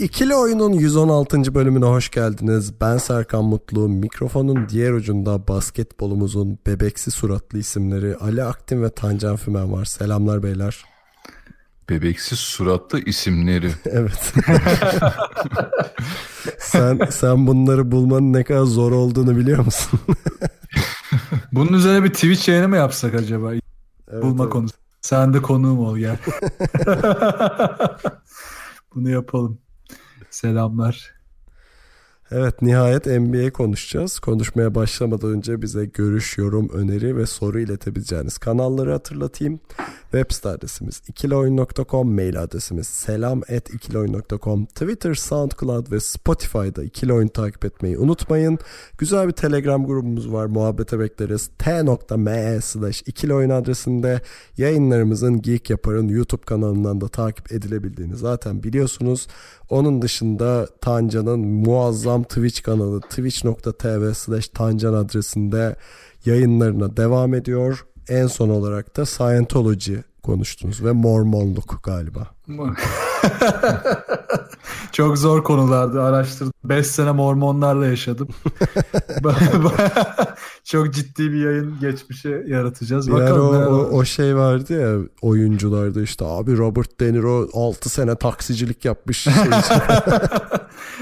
İkili Oyun'un 116. bölümüne hoş geldiniz. Ben Serkan Mutlu. Mikrofonun diğer ucunda basketbolumuzun bebeksi suratlı isimleri Ali Aktin ve Tancan Fümen var. Selamlar beyler. Bebeksiz suratlı isimleri. Evet. sen sen bunları bulmanın ne kadar zor olduğunu biliyor musun? Bunun üzerine bir Twitch yayını mı yapsak acaba? Evet, Bulma evet. konusu. Sen de konuğum ol gel. Bunu yapalım. Selamlar. Evet nihayet NBA konuşacağız. Konuşmaya başlamadan önce bize görüş, yorum, öneri ve soru iletebileceğiniz kanalları hatırlatayım. Web site adresimiz ikiloyun.com, mail adresimiz selam@ikiloyun.com, Twitter, SoundCloud ve Spotify'da ikili oyun takip etmeyi unutmayın. Güzel bir Telegram grubumuz var. Muhabbete bekleriz. t.me slash ikili oyun adresinde yayınlarımızın Geek Yapar'ın YouTube kanalından da takip edilebildiğini zaten biliyorsunuz. Onun dışında Tancan'ın muazzam Twitch kanalı twitch.tv slash Tancan adresinde yayınlarına devam ediyor. En son olarak da Scientology konuştunuz ve Mormonluk galiba. Çok zor konulardı araştırdım. 5 sene mormonlarla yaşadım. Çok ciddi bir yayın geçmişe yaratacağız. Bir Bakalım o, o, o şey vardı ya oyuncularda işte abi Robert De Niro 6 sene taksicilik yapmış. Şey.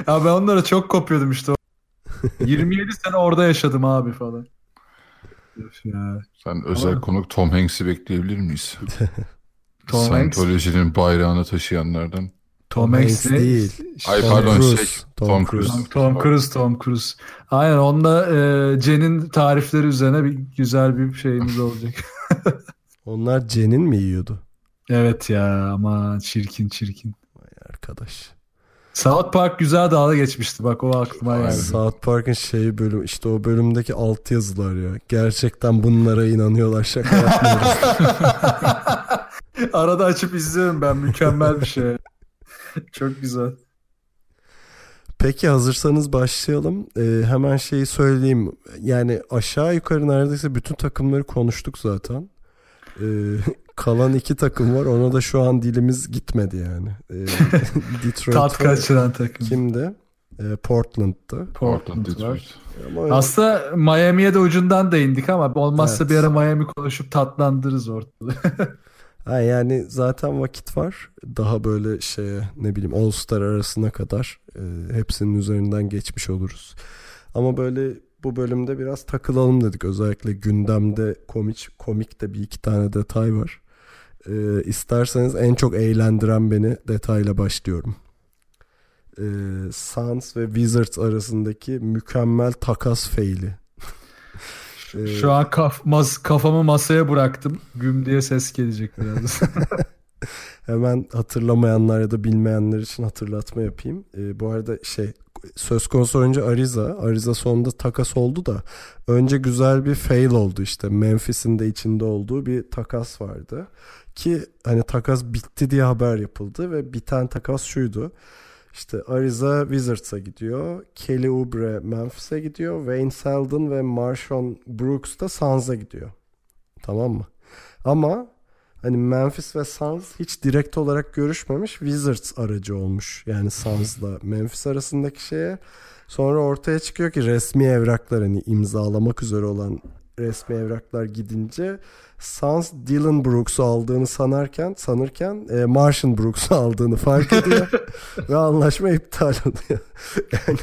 Ya ben onlara çok kopuyordum işte. 27 sene orada yaşadım abi falan. Ya. Sen özel konuk Tom Hanks'i bekleyebilir miyiz? Tom Hanks. Scientology'nin bayrağını taşıyanlardan. Tom, Hanks Hanks değil. Ay Tom pardon Cruise. şey Tom Tom, Cruise. Cruise. Tom, Tom Cruise, Tom Cruise. Aynen onunla e, Cen'in tarifleri üzerine bir güzel bir şeyimiz olacak. Onlar Cen'in mi yiyordu? evet ya ama çirkin çirkin. Arkadaş. South Park güzel dalga geçmişti bak o aklıma geldi. South Park'ın şeyi bölüm işte o bölümdeki alt yazılar ya. Gerçekten bunlara inanıyorlar şaka yapmıyoruz. Arada açıp izliyorum ben mükemmel bir şey. Çok güzel. Peki hazırsanız başlayalım. Ee, hemen şeyi söyleyeyim. Yani aşağı yukarı neredeyse bütün takımları konuştuk zaten. Ee, kalan iki takım var. Ona da şu an dilimiz gitmedi yani. Ee, Detroit Tat kaçıran takım. kimdi? Ee, Portland'dı. Portland. Detroit. Ama Aslında Miami'ye de ucundan değindik ama olmazsa Evet. bir ara Miami konuşup tatlandırırız ortalığı. Ha yani zaten vakit var. Daha böyle şeye ne bileyim All Star arasına kadar e, hepsinin üzerinden geçmiş oluruz. Ama böyle bu bölümde biraz takılalım dedik. Özellikle gündemde komik komik de bir iki tane detay var. E, isterseniz en çok eğlendiren beni detayla başlıyorum. E, Suns ve Wizards arasındaki mükemmel takas faili. E, Şu an kaf, mas, kafamı masaya bıraktım. Güm diye ses gelecek biraz. Hemen hatırlamayanlar ya da bilmeyenler için hatırlatma yapayım. Ee, bu arada şey söz konusu oyuncu Ariza. Ariza sonunda takas oldu da önce güzel bir fail oldu işte. Memphis'in de içinde olduğu bir takas vardı. Ki hani takas bitti diye haber yapıldı ve biten takas şuydu. İşte Ariza Wizards'a gidiyor. Kelly Oubre Memphis'e gidiyor. Wayne Seldon ve Marshawn Brooks da Suns'a gidiyor. Tamam mı? Ama hani Memphis ve Suns hiç direkt olarak görüşmemiş. Wizards aracı olmuş. Yani Suns'la Memphis arasındaki şeye. Sonra ortaya çıkıyor ki resmi evraklar hani imzalamak üzere olan resmi evraklar gidince Suns Dylan Brooks'u aldığını sanarken sanırken e, Martian Brooks'u aldığını fark ediyor ve anlaşma iptal oluyor. Yani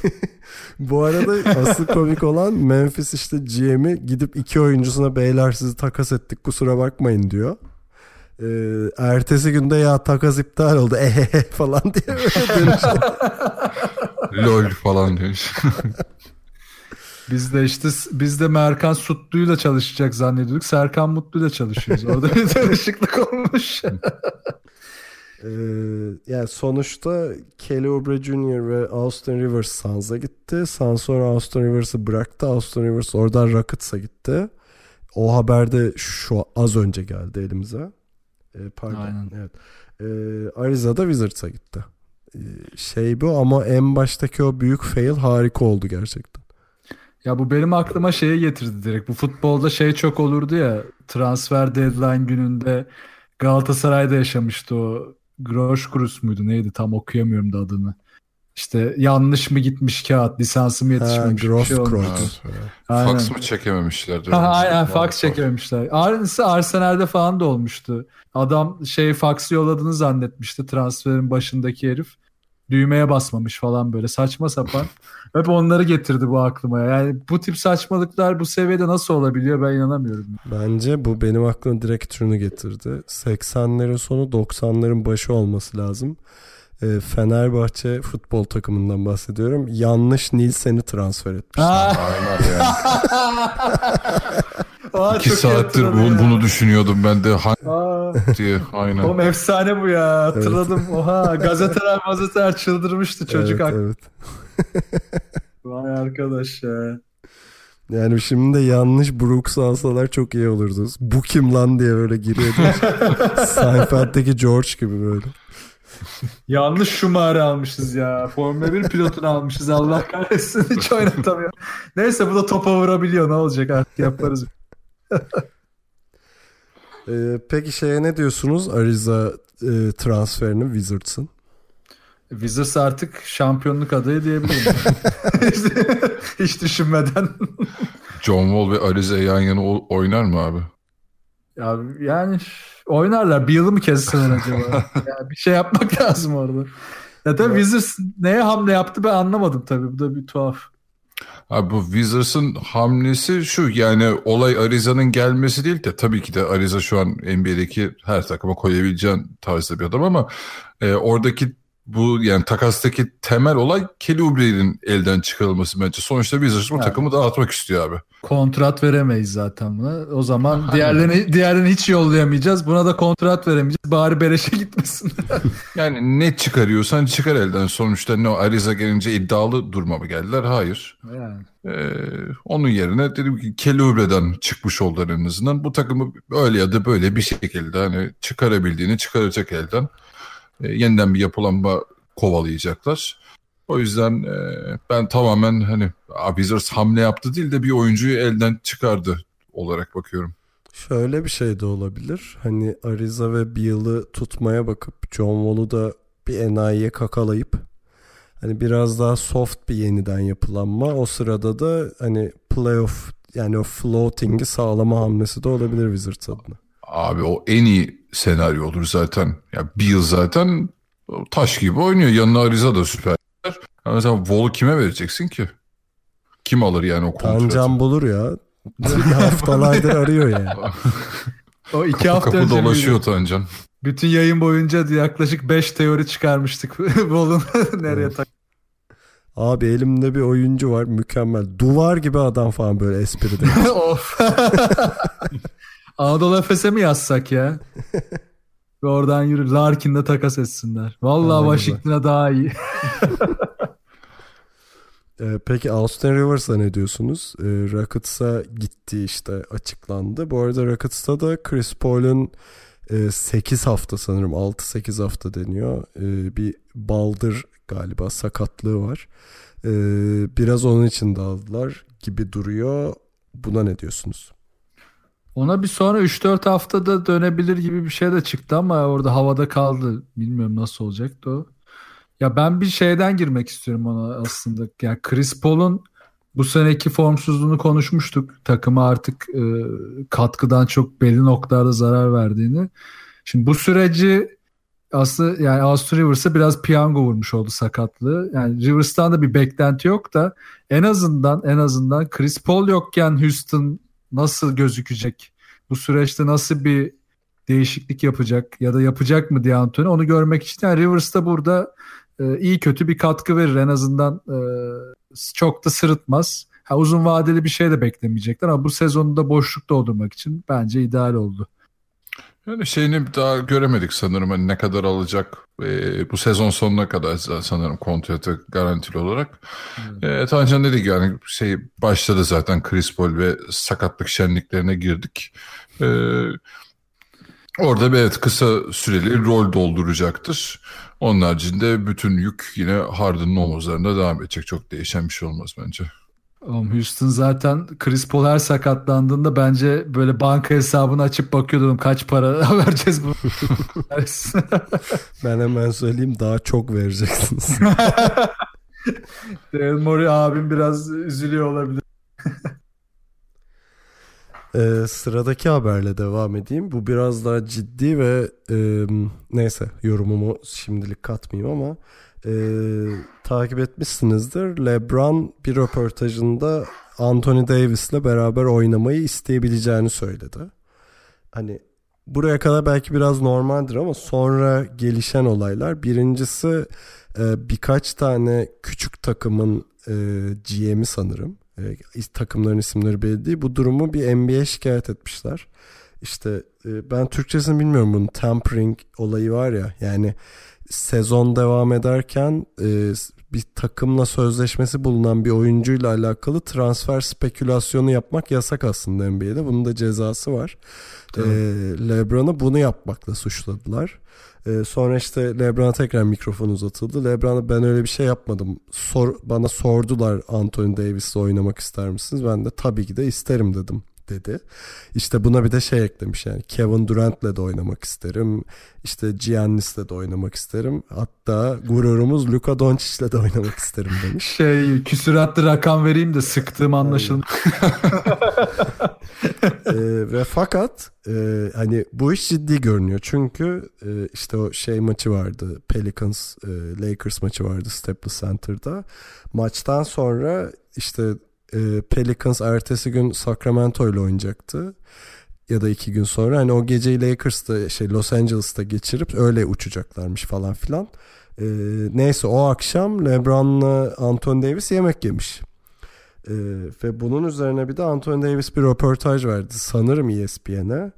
bu arada asıl komik olan Memphis işte GM'i gidip iki oyuncusuna beyler sizi takas ettik kusura bakmayın diyor. Ee, ertesi günde ya takas iptal oldu ehehe falan diye böyle. LOL falan diyor. Biz de işte biz de Merkan Sutlu'yla çalışacak zannediyorduk. Serkan Mutlu'yla çalışıyoruz. Orada bir tanışıklık olmuş. Ee, yani sonuçta Kelly Oubre Jr. ve Austin Rivers Suns'a gitti. Suns sonra Austin Rivers'ı bıraktı. Austin Rivers oradan Rockets'a gitti. O haber de şu az önce geldi elimize. Ee, pardon. Aynen. Evet. Ee, Ariza'da Wizards'a gitti. Ee, şey bu ama en baştaki o büyük fail harika oldu gerçekten. Ya bu benim aklıma şeyi getirdi direkt. Bu futbolda şey çok olurdu ya. Transfer deadline gününde Galatasaray'da yaşamıştı o. Groşkrus muydu neydi tam okuyamıyorum da adını. İşte yanlış mı gitmiş kağıt, lisansı mı Ha, yetişmemiş bir Gross şey. Aynen. Fax mı çekememişlerdi? Ha, şey. aynen fax çekememişler. Aynısı Arsenal'de falan da olmuştu. Adam şey fax yolladığını zannetmişti transferin başındaki herif. Düğmeye basmamış falan böyle saçma sapan. Hep onları getirdi bu aklıma. Yani bu tip saçmalıklar bu seviyede nasıl olabiliyor ben inanamıyorum. Bence bu benim aklıma direkt şunu getirdi. 80'lerin sonu 90'ların başı olması lazım. Ee, Fenerbahçe futbol takımından bahsediyorum. Yanlış Nilsen'i transfer etmişler. Aa, İki saattir hatırladım bunu, ya. bunu düşünüyordum ben de. Ha Aa, diye. Aynen. oğlum efsane bu ya hatırladım. Oha gazeteler gazeteler çıldırmıştı çocuk. evet, ak- evet. Vay arkadaş ya. Yani şimdi de yanlış Brooks alsalar çok iyi olurdu. Bu kim lan diye böyle giriyordu. Seinfeld'deki George gibi böyle. Yanlış Schumacher'ı almışız ya. Formula 1 pilotunu almışız. Allah kahretsin hiç oynatamıyor. Neyse bu da topa vurabiliyor. Ne olacak artık yaparız. Ee, peki şeye ne diyorsunuz? Ariza e, transferinin Wizards'ın. Wizards artık şampiyonluk adayı diyebilirim. hiç düşünmeden. John Wall ve Ariza yan yana oynar mı abi? Ya, yani oynarlar. Bir yılı mı kesseler acaba? Yani bir şey yapmak lazım orada. Zaten Wizards neye hamle yaptı ben anlamadım tabii. Bu da bir tuhaf. Abi bu Wizards'ın hamlesi şu yani olay Ariza'nın gelmesi değil de tabii ki de Ariza şu an NBA'deki her takıma koyabileceğin tarzda bir adam ama e, oradaki bu yani takastaki temel olay Kelly Oubre'nin elden çıkarılması bence. Sonuçta Wizards bu Evet. takımı dağıtmak istiyor abi. Kontrat veremeyiz zaten buna. O zaman diğerlerini, diğerlerini hiç yollayamayacağız. Buna da kontrat veremeyeceğiz. Bari beleşe gitmesin. Yani ne çıkarıyorsan çıkar elden. Sonuçta ne o Ariza gelince iddialı durma mı geldiler? Hayır. yani. Ee, onun yerine dedim ki Kelly Oubre'den çıkmış oldular en azından. Bu takımı öyle ya da böyle bir şekilde hani çıkarabildiğini çıkaracak elden. Ee, yeniden bir yapılanma kovalayacaklar. O yüzden e, ben tamamen hani "Aa, Wizards hamle yaptı değil de bir oyuncuyu elden çıkardı olarak bakıyorum. Şöyle bir şey de olabilir. Hani Ariza ve Beal'ı tutmaya bakıp John Wall'u da bir enayiye kakalayıp hani biraz daha soft bir yeniden yapılanma. O sırada da hani playoff yani o floating'i sağlama hamlesi de olabilir Wizards adına. Abi o en iyi senaryo olur zaten. Ya Beal zaten taş gibi oynuyor. Yanına Ariza da süper. Ama mesela Wall'u kime vereceksin ki? Kim alır yani o kontratı? Tancan bulur ya. Haftalardır arıyor yani. O iki Kapı hafta kapı önce dolaşıyor miydi? Tancan. bütün yayın boyunca yaklaşık 5 teori çıkarmıştık. Bolun nereye tak. Abi elimde bir oyuncu var mükemmel. Duvar gibi adam falan böyle espride. of. Anadolu Efes'e mi yazsak ya? Oradan yürü. Larkin'le takas etsinler. Vallahi Aynen Washington'a daha iyi. Ee, peki Austin Rivers'a ne diyorsunuz? Ee, Rockets'a gitti işte açıklandı. Bu arada Rockets'ta da Chris Paul'un e, 8 hafta sanırım 6-8 hafta deniyor. Ee, bir baldır galiba sakatlığı var. Ee, biraz onun için de aldılar gibi duruyor. Buna ne diyorsunuz? Ona bir sonra 3-4 haftada dönebilir gibi bir şey de çıktı ama orada havada kaldı. Bilmiyorum nasıl olacaktı o. Ya ben bir şeyden girmek istiyorum ona aslında. Ya Chris Paul'un bu seneki formsuzluğunu konuşmuştuk. Takıma artık e, katkıdan çok belli noktalarda zarar verdiğini. Şimdi bu süreci aslında yani Austin Rivers'a biraz piyango vurmuş oldu sakatlığı. Yani Rivers'tan da bir beklenti yok da en azından en azından Chris Paul yokken Houston nasıl gözükecek? Bu süreçte nasıl bir değişiklik yapacak ya da yapacak mı diye Anthony onu görmek için yani Rivers da burada e, iyi kötü bir katkı verir en azından e, çok da sırıtmaz. Ha, uzun vadeli bir şey de beklemeyecekler ama bu sezonu da boşluk doldurmak için bence ideal oldu. Yani şeyini daha göremedik sanırım hani ne kadar alacak e, bu sezon sonuna kadar sanırım kontratı garantili olarak. Hmm. E, Tancan dedi ki yani şey başladı zaten Chris Paul ve sakatlık şenliklerine girdik. E, orada bir evet kısa süreli rol dolduracaktır. Onun haricinde bütün yük yine Harden'ın omuzlarında devam edecek. Çok değişen bir şey olmaz bence. Houston zaten Chris Paul her sakatlandığında bence böyle banka hesabını açıp bakıyordum kaç para vereceğiz bu. ben hemen söyleyeyim daha çok vereceksiniz. Daryl Morey abim biraz üzülüyor olabilir. Ee, sıradaki haberle devam edeyim. Bu biraz daha ciddi ve e, neyse yorumumu şimdilik katmayayım ama e, takip etmişsinizdir. LeBron bir röportajında Anthony Davis'le beraber oynamayı isteyebileceğini söyledi. Hani buraya kadar belki biraz normaldir ama sonra gelişen olaylar. Birincisi e, birkaç tane küçük takımın e, GM'i sanırım. E, takımların isimleri belli değil. Bu durumu bir NBA şikayet etmişler. İşte e, ben Türkçesini bilmiyorum bunun tampering olayı var ya yani sezon devam ederken e, bir takımla sözleşmesi bulunan bir oyuncuyla alakalı transfer spekülasyonu yapmak yasak aslında NBA'de. Bunun da cezası var. E, LeBron'u bunu yapmakla suçladılar. E, sonra işte LeBron'a tekrar mikrofon uzatıldı. LeBron'a ben öyle bir şey yapmadım. Sor, bana sordular Anthony Davis'le oynamak ister misiniz? Ben de tabii ki de isterim dedim dedi. İşte buna bir de şey eklemiş yani Kevin Durant'le de oynamak isterim. İşte Giannis'le de oynamak isterim. Hatta gururumuz Luka Doncic'le de oynamak isterim demiş. Şey küsuratlı rakam vereyim de sıktığım anlaşılmış. e, ve fakat e, hani bu iş ciddi görünüyor. Çünkü e, işte o şey maçı vardı. Pelicans e, Lakers maçı vardı Staples Center'da. Maçtan sonra işte e, Pelicans ertesi gün Sacramento ile oynayacaktı. Ya da iki gün sonra hani o geceyi Lakers'ta şey Los Angeles'ta geçirip öyle uçacaklarmış falan filan. E, neyse o akşam LeBron'la Anthony Davis yemek yemiş. E, ve bunun üzerine bir de Anthony Davis bir röportaj verdi sanırım ESPN'e.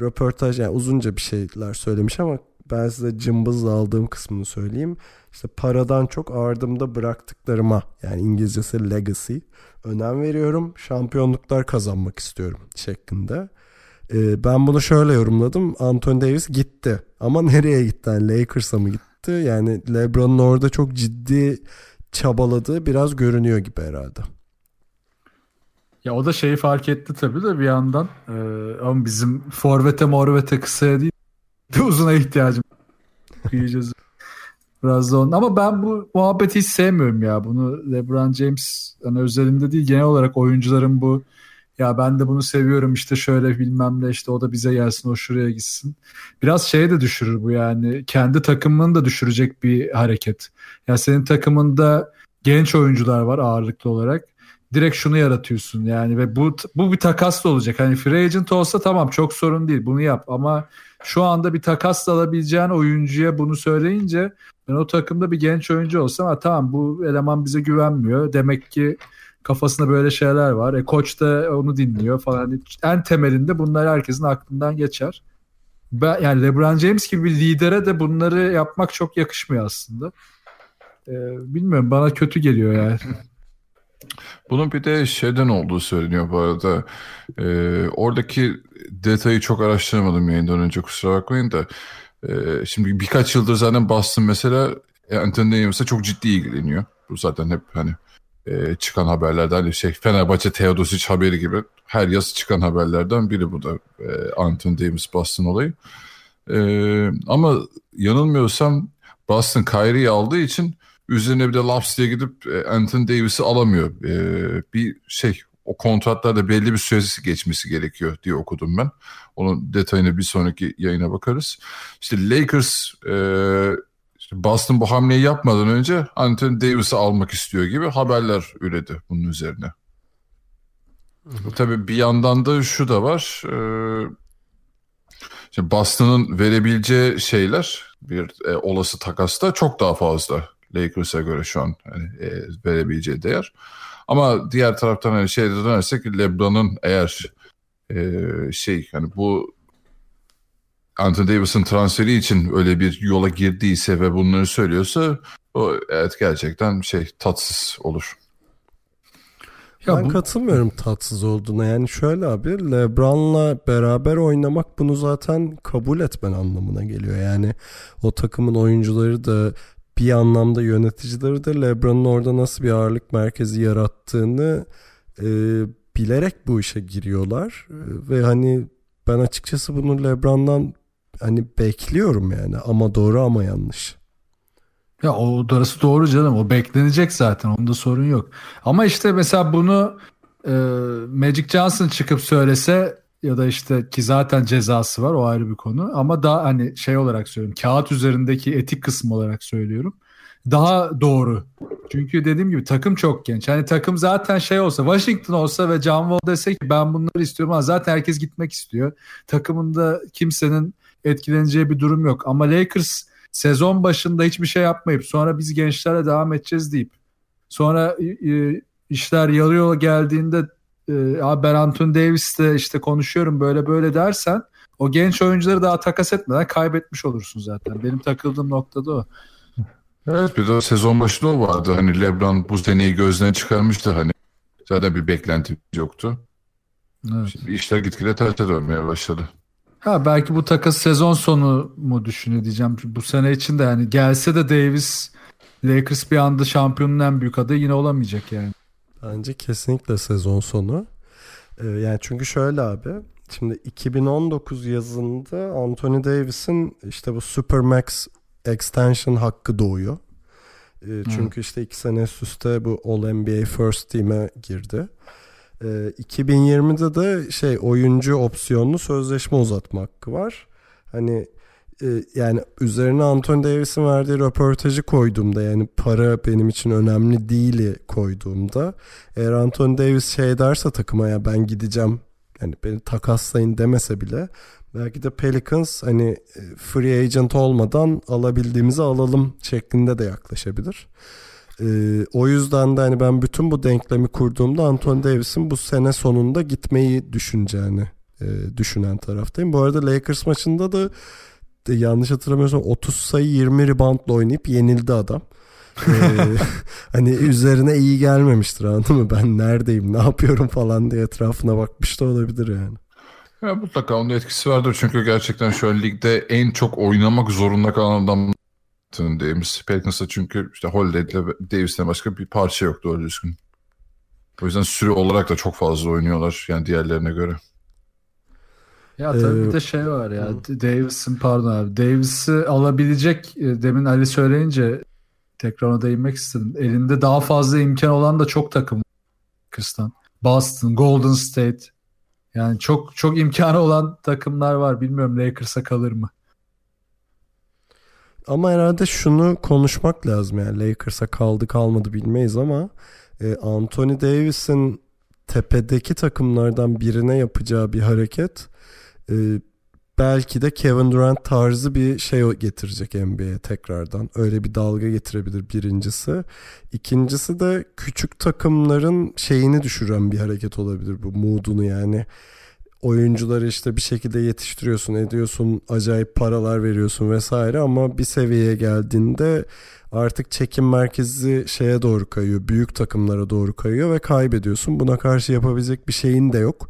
Röportaj yani uzunca bir şeyler söylemiş ama ben size cımbızla aldığım kısmını söyleyeyim. İşte paradan çok ardımda bıraktıklarıma yani İngilizcesi legacy önem veriyorum. Şampiyonluklar kazanmak istiyorum şeklinde. Ee, ben bunu şöyle yorumladım. Anthony Davis gitti. Ama nereye gitti? Yani Lakers'a mı gitti? Yani LeBron'un orada çok ciddi çabaladığı biraz görünüyor gibi herhalde. Ya o da şeyi fark etti tabii de bir yandan. Ee, ama bizim forvete morvete kısaya değil uzuna ihtiyacım. Kıyacağız. Biraz da onun. Ama ben bu muhabbeti hiç sevmiyorum ya. Bunu LeBron James hani özelinde değil genel olarak oyuncuların bu ya ben de bunu seviyorum işte şöyle bilmem ne işte o da bize gelsin o şuraya gitsin. Biraz şeye de düşürür bu yani kendi takımını da düşürecek bir hareket. Ya senin takımında genç oyuncular var ağırlıklı olarak. Direkt şunu yaratıyorsun yani ve bu bu bir takas da olacak. Hani free agent olsa tamam çok sorun değil bunu yap ama şu anda bir takas alabileceğin oyuncuya bunu söyleyince ben o takımda bir genç oyuncu olsam ha, tamam bu eleman bize güvenmiyor. Demek ki kafasında böyle şeyler var. E, koç da onu dinliyor falan. En temelinde bunlar herkesin aklından geçer. Ben, yani LeBron James gibi bir lidere de bunları yapmak çok yakışmıyor aslında. Ee, bilmiyorum bana kötü geliyor yani. Bunun bir de şeyden olduğu söyleniyor bu arada. Ee, oradaki detayı çok araştırmadım yayından önce kusura bakmayın da. Ee, şimdi birkaç yıldır zaten Boston mesela Anthony Davis'e çok ciddi ilgileniyor. Bu zaten hep hani e, çıkan haberlerden hani şey Fenerbahçe Teodosic haberi gibi her yaz çıkan haberlerden biri bu da e, Anthony Davis Boston olayı. E, ama yanılmıyorsam Boston Kyrie'yi aldığı için üzerine bir de Laps diye gidip e, Anthony Davis'i alamıyor. E, bir şey o kontratlarda belli bir süresi geçmesi gerekiyor diye okudum ben. Onun detayını bir sonraki yayına bakarız. İşte Lakers e, işte Boston bu hamleyi yapmadan önce Anthony Davis'i almak istiyor gibi haberler üredi bunun üzerine. Hı Tabii bir yandan da şu da var. E, işte Boston'ın verebileceği şeyler bir e, olası takasta çok daha fazla Lakers'a göre şu an hani, e, verebileceği değer. Ama diğer taraftan hani şeyde dönersek LeBron'un eğer e, şey hani bu Anthony Davis'in transferi için öyle bir yola girdiyse ve bunları söylüyorsa o evet gerçekten şey tatsız olur. Ya ben bu... katılmıyorum tatsız olduğuna. Yani şöyle abi LeBron'la beraber oynamak bunu zaten kabul etmen anlamına geliyor. Yani o takımın oyuncuları da bir anlamda yöneticileri de LeBron'un orada nasıl bir ağırlık merkezi yarattığını e, bilerek bu işe giriyorlar. E, ve hani ben açıkçası bunu LeBron'dan hani bekliyorum yani ama doğru ama yanlış. Ya o darısı doğru canım. O beklenecek zaten. Onda sorun yok. Ama işte mesela bunu e, Magic Johnson çıkıp söylese ya da işte ki zaten cezası var o ayrı bir konu. Ama daha hani şey olarak söylüyorum. Kağıt üzerindeki etik kısmı olarak söylüyorum. Daha doğru. Çünkü dediğim gibi takım çok genç. Hani takım zaten şey olsa Washington olsa ve John Wall dese ki ben bunları istiyorum ama zaten herkes gitmek istiyor. Takımında kimsenin etkileneceği bir durum yok. Ama Lakers sezon başında hiçbir şey yapmayıp sonra biz gençlerle devam edeceğiz deyip sonra e, işler yarı yola geldiğinde e, ben Anthony Davis'le işte konuşuyorum böyle böyle dersen o genç oyuncuları daha takas etmeden kaybetmiş olursun zaten. Benim takıldığım noktada o. Evet bir de sezon başında o vardı. Hani LeBron bu seneyi gözden çıkarmıştı hani. Zaten bir beklenti yoktu. Evet. Şimdi işler gitgide terse dönmeye başladı. Ha belki bu takas sezon sonu mu düşünüyor diyeceğim. Bu sene için de yani gelse de Davis Lakers bir anda şampiyonun en büyük adayı yine olamayacak yani. Bence kesinlikle sezon sonu. Ee, yani çünkü şöyle abi. Şimdi 2019 yazında Anthony Davis'in işte bu Supermax extension hakkı doğuyor. Ee, çünkü hmm. işte iki sene üst üste bu All NBA First Team'e girdi. 2020'de de şey oyuncu opsiyonlu sözleşme uzatma hakkı var. Hani yani üzerine Anthony Davis'in verdiği röportajı koyduğumda yani para benim için önemli değil koyduğumda eğer Anthony Davis şey derse takıma ya ben gideceğim yani beni takaslayın demese bile belki de Pelicans hani e, free agent olmadan alabildiğimizi alalım şeklinde de yaklaşabilir. Ee, o yüzden de hani ben bütün bu denklemi kurduğumda Anthony Davis'in bu sene sonunda gitmeyi düşüneceğini e, düşünen taraftayım. Bu arada Lakers maçında da yanlış hatırlamıyorsam 30 sayı 20 reboundla oynayıp yenildi adam. ee, hani üzerine iyi gelmemiştir anladın mı? Ben neredeyim ne yapıyorum falan diye etrafına bakmış da olabilir yani. Ya mutlaka onun etkisi vardır çünkü gerçekten şu an ligde en çok oynamak zorunda kalan adam Davis. Pelicans'ta çünkü işte Holiday ile Davis'ten başka bir parça yok doğru düzgün. O yüzden süre olarak da çok fazla oynuyorlar yani diğerlerine göre. Ya tabii ee, bir de şey var ya Davis'in pardon abi Davis'i alabilecek e, demin Ali söyleyince tekrar ona değinmek istedim. Elinde daha fazla imkan olan da çok takım Kırstan. Boston, Golden State. Yani çok çok imkanı olan takımlar var. Bilmiyorum Lakers'a kalır mı? Ama herhalde şunu konuşmak lazım yani Lakers'a kaldı kalmadı bilmeyiz ama e, Anthony Davis'in tepedeki takımlardan birine yapacağı bir hareket e, belki de Kevin Durant tarzı bir şey getirecek NBA'ye tekrardan. Öyle bir dalga getirebilir birincisi. İkincisi de küçük takımların şeyini düşüren bir hareket olabilir bu moodunu yani oyuncuları işte bir şekilde yetiştiriyorsun, ediyorsun, acayip paralar veriyorsun vesaire ama bir seviyeye geldiğinde artık çekim merkezi şeye doğru kayıyor, büyük takımlara doğru kayıyor ve kaybediyorsun. Buna karşı yapabilecek bir şeyin de yok.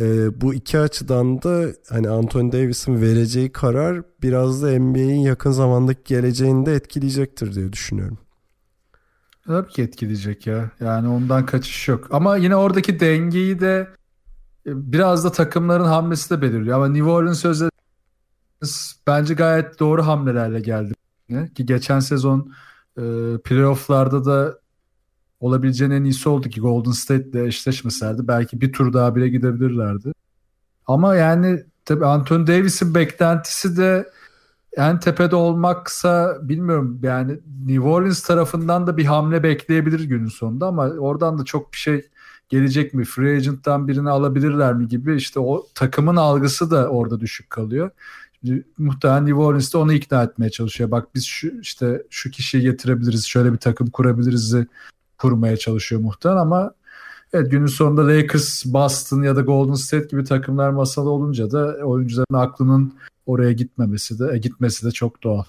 Ee, bu iki açıdan da hani Anthony Davis'in vereceği karar biraz da NBA'in yakın zamandaki geleceğini de etkileyecektir diye düşünüyorum. Tabii ki etkileyecek ya. Yani ondan kaçış yok. Ama yine oradaki dengeyi de biraz da takımların hamlesi de belirliyor. Ama New Orleans sözde bence gayet doğru hamlelerle geldi. Ki geçen sezon e, playofflarda da olabileceğin en iyisi oldu ki Golden State ile eşleşmeselerdi belki bir tur daha bile gidebilirlerdi. Ama yani tabii Anthony Davis'in beklentisi de en tepede olmaksa bilmiyorum yani New Orleans tarafından da bir hamle bekleyebilir günün sonunda ama oradan da çok bir şey gelecek mi? Free agent'tan birini alabilirler mi gibi işte o takımın algısı da orada düşük kalıyor. Muhtemelen New Orleans'ta onu ikna etmeye çalışıyor. Bak biz şu işte şu kişiyi getirebiliriz, şöyle bir takım kurabiliriz kurmaya çalışıyor muhtemelen ama Evet günün sonunda Lakers, Boston ya da Golden State gibi takımlar masada olunca da oyuncuların aklının oraya gitmemesi de e, gitmesi de çok doğal.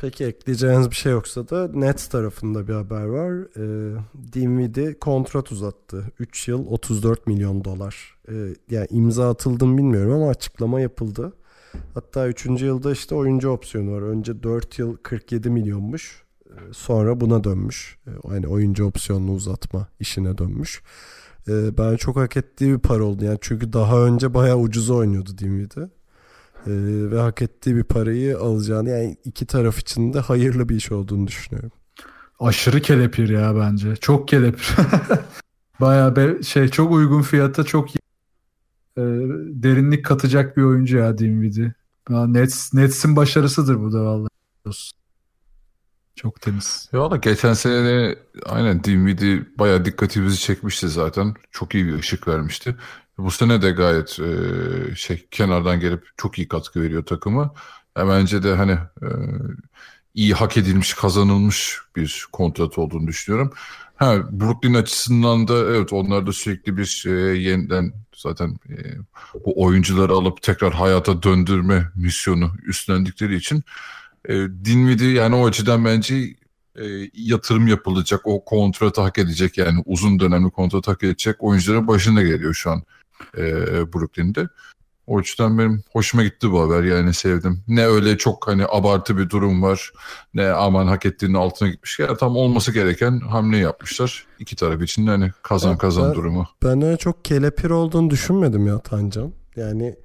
Peki ekleyeceğiniz bir şey yoksa da Nets tarafında bir haber var. Ee, Dinwiddie kontrat uzattı. 3 yıl 34 milyon dolar. Ee, yani imza atıldı bilmiyorum ama açıklama yapıldı. Hatta 3. yılda işte oyuncu opsiyonu var. Önce 4 yıl 47 milyonmuş. Ee, sonra buna dönmüş. Ee, yani oyuncu opsiyonunu uzatma işine dönmüş. Ee, ben çok hak ettiği bir para oldu. Yani çünkü daha önce bayağı ucuza oynuyordu Dinwiddie. Ee, ve hak ettiği bir parayı alacağını yani iki taraf için de hayırlı bir iş olduğunu düşünüyorum. Aşırı kelepir ya bence. Çok kelepir. Bayağı be, şey çok uygun fiyata çok. Ee, derinlik katacak bir oyuncu ya Dinwiddie. Ya Nets, Nets'in başarısıdır bu da vallahi. Çok temiz. Ya da geçen sene de aynen Dinwiddie bayağı dikkatimizi çekmişti zaten. Çok iyi bir ışık vermişti. Bu sene de gayet e, şey kenardan gelip çok iyi katkı veriyor takımı. Ya bence de hani e, iyi hak edilmiş, kazanılmış bir kontrat olduğunu düşünüyorum. Ha Brooklyn açısından da evet onlar da sürekli bir e, yeniden zaten e, bu oyuncuları alıp tekrar hayata döndürme misyonu üstlendikleri için e, Dinwiddie yani o açıdan bence e, yatırım yapılacak, o kontratı hak edecek yani uzun dönemli kontratı hak edecek oyuncuların başında geliyor şu an e, Brooklyn'de. O açıdan benim hoşuma gitti bu haber yani sevdim. Ne öyle çok hani abartı bir durum var ne aman hak ettiğinin altına gitmiş. Yani tam olması gereken hamle yapmışlar. İki taraf için de hani kazan kazan ben, durumu. Ben öyle çok kelepir olduğunu düşünmedim ya Tancan. Yani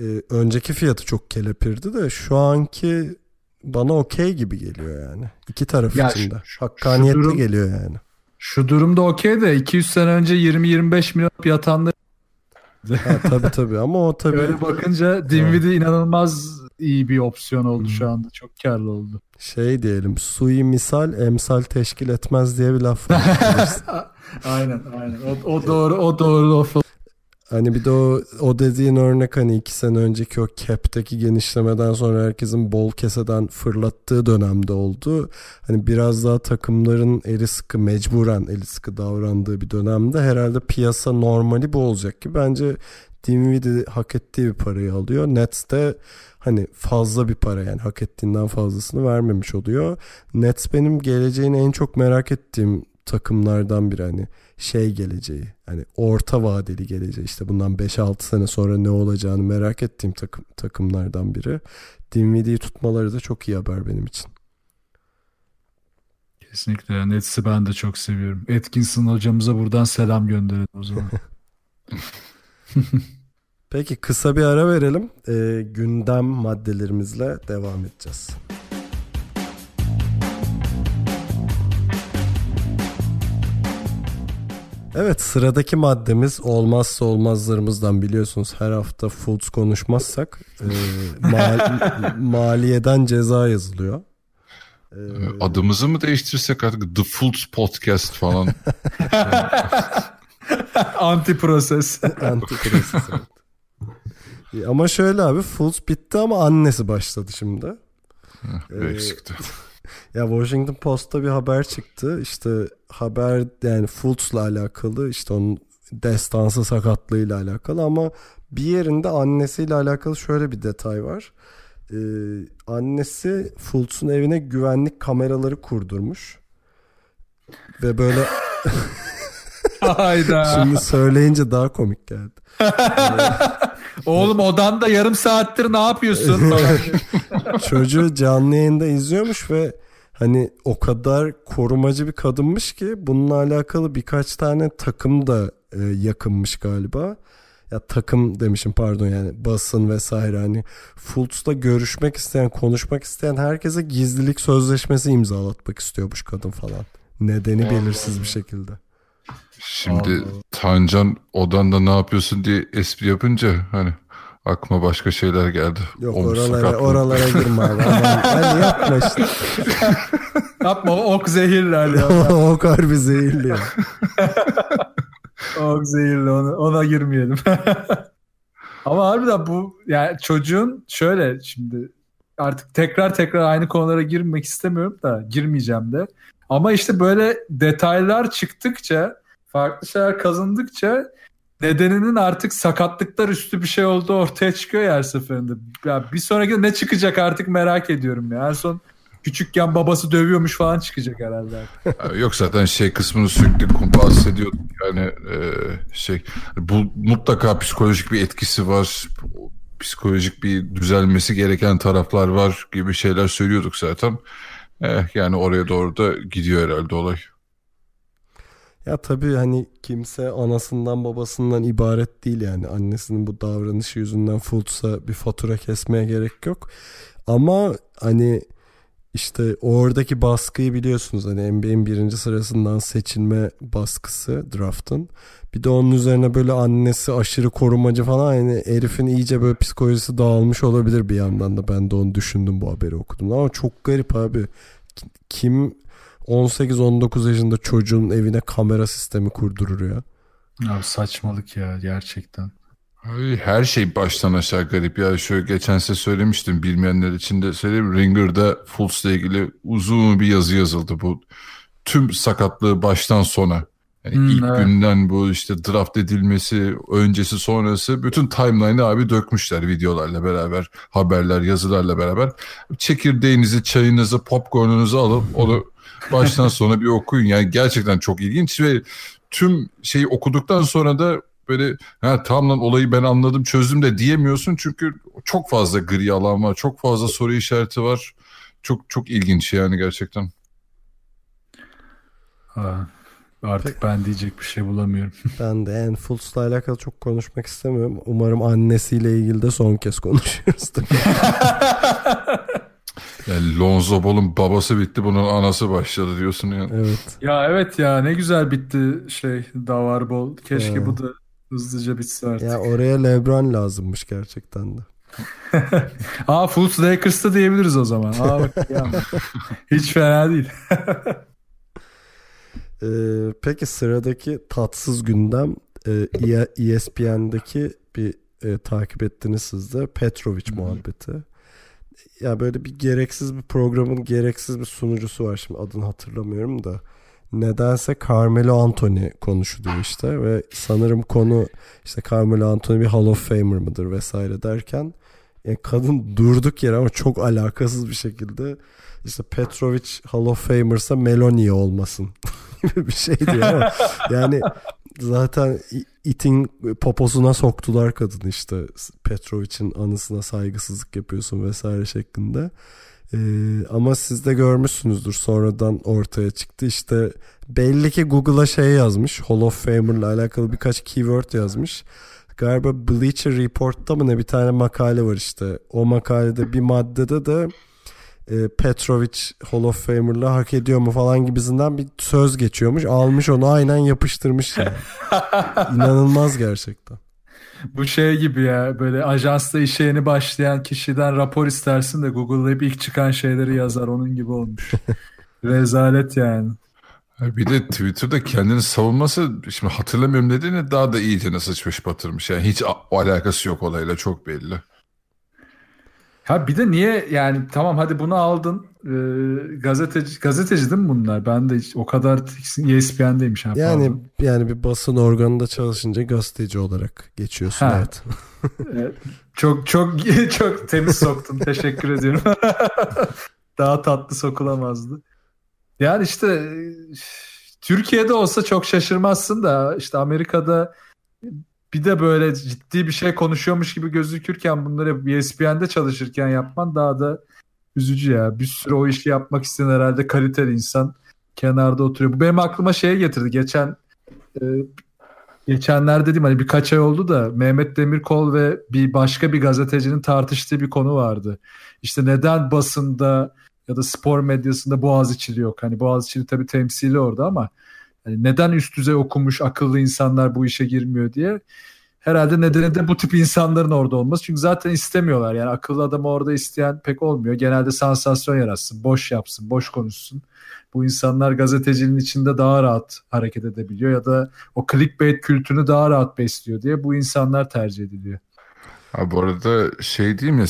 e, önceki fiyatı çok kelepirdi de şu anki bana okey gibi geliyor yani. İki taraf Ya için de. Hakkaniyetli durum- geliyor yani. Şu durumda okey de 200 sene önce 20-25 milyon yatanlar Ha, tabii tabii ama o tabii öyle bakınca Dinwiddie inanılmaz iyi bir opsiyon oldu şu anda. Çok karlı oldu. şey diyelim sui misal emsal teşkil etmez diye bir laf var. aynen aynen. O, o doğru o doğru laf. Hani bir de o, o dediğin örnek hani iki sene önceki o cap'teki genişlemeden sonra herkesin bol keseden fırlattığı dönemde oldu. Hani biraz daha takımların eli sıkı mecburen eli sıkı davrandığı bir dönemde herhalde piyasa normali bu olacak ki bence Dinwiddie hak ettiği bir parayı alıyor. Nets de hani fazla bir para yani hak ettiğinden fazlasını vermemiş oluyor. Nets benim geleceğini en çok merak ettiğim takımlardan biri hani şey geleceği hani orta vadeli geleceği işte bundan 5-6 sene sonra ne olacağını merak ettiğim takım, takımlardan biri. Dinwiddie'yi tutmaları da çok iyi haber benim için. Kesinlikle. Nets'i ben de çok seviyorum. Atkinson hocamıza buradan selam gönderelim o zaman. Peki kısa bir ara verelim. Ee, gündem maddelerimizle devam edeceğiz. Evet sıradaki maddemiz olmazsa olmazlarımızdan biliyorsunuz her hafta Fultz konuşmazsak e, mal- maliyeden ceza yazılıyor. Ee, Adımızı mı değiştirsek artık The Fultz Podcast falan. Anti proses. Antikrist. evet. E, Ama şöyle abi Fultz bitti ama annesi başladı şimdi. Bir eksikti. Ya Washington Post'ta bir haber çıktı. İşte haber yani Fultz'la alakalı işte onun destansı sakatlığıyla alakalı ama bir yerinde annesiyle alakalı şöyle bir detay var. Ee, annesi Fultz'un evine güvenlik kameraları kurdurmuş. Ve böyle Hayda. şimdi söyleyince daha komik geldi. Oğlum odanda yarım saattir ne yapıyorsun? Çocuğu canlı yayında izliyormuş ve hani o kadar korumacı bir kadınmış ki bununla alakalı birkaç tane takım da e, yakınmış galiba. Ya takım demişim pardon yani basın vesaire hani Fultz'la görüşmek isteyen, konuşmak isteyen herkese gizlilik sözleşmesi imzalatmak istiyormuş kadın falan. Nedeni belirsiz bir şekilde. Şimdi Tancan odanda ne yapıyorsun diye espri yapınca hani aklıma başka şeyler geldi. Yok Omuz oralara oralara girme abi. Hani yapma işte. Yapma ok zehirler ya. o harbi zehirli ok zehirli ona, ona girmeyelim. Ama harbiden bu yani çocuğun şöyle şimdi artık tekrar tekrar aynı konulara girmek istemiyorum da girmeyeceğim de. Ama işte böyle detaylar çıktıkça farklı şeyler kazındıkça nedeninin artık sakatlıklar üstü bir şey olduğu ortaya çıkıyor her seferinde. Ya bir sonraki ne çıkacak artık merak ediyorum ya. En son küçükken babası dövüyormuş falan çıkacak herhalde. Yok zaten şey kısmını sürekli bahsediyorduk. Yani e, şey bu mutlaka psikolojik bir etkisi var. Psikolojik bir düzelmesi gereken taraflar var gibi şeyler söylüyorduk zaten. Eh, yani oraya doğru da gidiyor herhalde olay. Ya tabii hani kimse anasından babasından ibaret değil yani. Annesinin bu davranışı yüzünden Fultz'a bir fatura kesmeye gerek yok. Ama hani işte oradaki baskıyı biliyorsunuz hani NBA'in birinci sırasından seçilme baskısı draft'ın. Bir de onun üzerine böyle annesi aşırı korumacı falan yani herifin iyice böyle psikolojisi dağılmış olabilir bir yandan da ben de onu düşündüm bu haberi okudum. Ama çok garip abi. Kim 18-19 yaşında çocuğun evine kamera sistemi kurdurur ya. Abi saçmalık ya gerçekten. Her şey baştan aşağı garip ya. Şöyle geçen size söylemiştim bilmeyenler için de söyleyeyim. Ringer'da Fultz'la ilgili uzun bir yazı yazıldı. Bu tüm sakatlığı baştan sona. Yani hmm, ilk evet. günden bu işte draft edilmesi, öncesi sonrası bütün timeline'ı abi dökmüşler videolarla beraber, haberler, yazılarla beraber. Çekirdeğinizi, çayınızı, popcornunuzu alıp onu baştan sona bir okuyun. Yani gerçekten çok ilginç ve tüm şeyi okuduktan sonra da böyle ha tamam lan olayı ben anladım çözdüm de diyemiyorsun çünkü çok fazla gri alan var çok fazla soru işareti var çok çok ilginç yani gerçekten. Ha, artık ben diyecek bir şey bulamıyorum. ben de en Fultz'la alakalı çok konuşmak istemiyorum. Umarım annesiyle ilgili de son kez konuşuyoruz. Yani Lonzo Ball'un babası bitti bunun anası başladı diyorsun yani. Evet. Ya evet ya ne güzel bitti şey Davar Ball. Keşke ya. bu da hızlıca bitse artık. Ya oraya LeBron lazımmış gerçekten de. Aa Fultz Lakers'ta diyebiliriz o zaman. Aa bak ya. Hiç fena değil. ee, peki sıradaki tatsız gündem e, ESPN'deki bir e, takip ettiniz siz de Petrovic muhabbeti ya böyle bir gereksiz bir programın gereksiz bir sunucusu var. Şimdi adını hatırlamıyorum da. Nedense Carmelo Anthony konuşuluyor işte ve sanırım konu işte Carmelo Anthony bir Hall of Famer mıdır vesaire derken yani kadın durduk yere ama çok alakasız bir şekilde işte Petrovic Hall of Famer'sa Meloni olmasın gibi bir şey diyor. Ama yani zaten itin poposuna soktular kadın işte. Petrovic'in anısına saygısızlık yapıyorsun vesaire şeklinde. Ee, ama siz de görmüşsünüzdür sonradan ortaya çıktı. İşte belli ki Google'a şey yazmış Hall of Famer'la alakalı birkaç keyword yazmış. Galiba Bleacher Report'ta mı ne bir tane makale var işte. O makalede bir maddede de e, Petrovic Hall of Famer'la hak ediyor mu falan gibisinden bir söz geçiyormuş. Almış onu aynen yapıştırmış yani. İnanılmaz gerçekten. Bu şey gibi ya böyle ajansta işe yeni başlayan kişiden rapor istersin de Google'da hep ilk çıkan şeyleri yazar onun gibi olmuş. Rezalet yani. Bir de Twitter'da kendini savunması şimdi hatırlamıyorum dediğini daha da iyice sıçmış batırmış. Yani hiç alakası yok olayla çok belli. Ha bir de niye yani tamam hadi bunu aldın ee, gazeteci gazeteci değil mi bunlar? Ben de hiç, o kadar ESPN'deymiş. Ha, yani pardon. yani bir basın organında çalışınca gazeteci olarak geçiyorsun ha. evet. evet. Çok çok çok temiz soktun. Teşekkür ediyorum. Daha tatlı sokulamazdı. Yani işte Türkiye'de olsa çok şaşırmazsın da işte Amerika'da bir de böyle ciddi bir şey konuşuyormuş gibi gözükürken bunları ESPN'de çalışırken yapman daha da üzücü ya. Bir sürü o işi yapmak isteyen herhalde kaliteli insan kenarda oturuyor. Bu benim aklıma şeye getirdi. Geçen e, geçenler dedim hani birkaç ay oldu da Mehmet Demirkol ve bir başka bir gazetecinin tartıştığı bir konu vardı. İşte neden basında ya da spor medyasında Boğaziçi'li yok? Hani Boğaziçi'li tabii temsili orada ama yani neden üst düzey okumuş akıllı insanlar bu işe girmiyor diye. Herhalde nedeni de bu tip insanların orada olması. Çünkü zaten istemiyorlar. Yani akıllı adamı orada isteyen pek olmuyor. Genelde sansasyon yaratsın, boş yapsın, boş konuşsun. Bu insanlar gazetecinin içinde daha rahat hareket edebiliyor ya da o clickbait kültürünü daha rahat besliyor diye bu insanlar tercih ediliyor. Ha, bu arada şey değil mi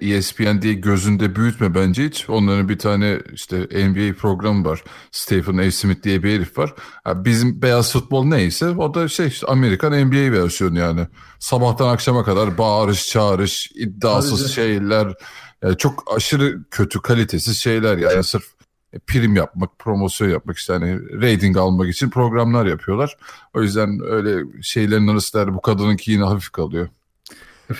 ESPN diye gözünde büyütme bence hiç. Onların bir tane işte NBA programı var. Stephen A. Smith diye bir herif var. Ha, bizim beyaz futbol neyse o da şey işte Amerikan NBA versiyonu yani. Sabahtan akşama kadar bağırış çağırış iddiasız Tabii şeyler. Yani çok aşırı kötü kalitesiz şeyler yani sırf prim yapmak, promosyon yapmak işte hani rating almak için programlar yapıyorlar. O yüzden öyle şeylerin arasında bu kadınınki yine hafif kalıyor.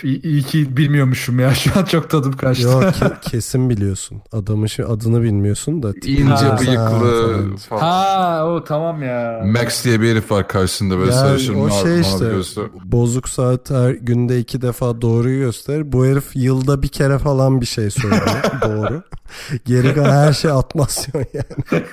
İyi, iyi ki bilmiyormuşum ya. Şu an çok tadım kaçtı. Yok ke- kesin biliyorsun. Adamın şu adını bilmiyorsun da. İnce ha, bıyıklı falan. Ha o tamam ya. Max diye bir herif var karşısında böyle yani sarışın. O şey işte gözlü. bozuk saat her günde iki defa doğruyu gösterir. Bu herif yılda bir kere falan bir şey söylüyor. Doğru. Geri kalan her şey atmasyon yani.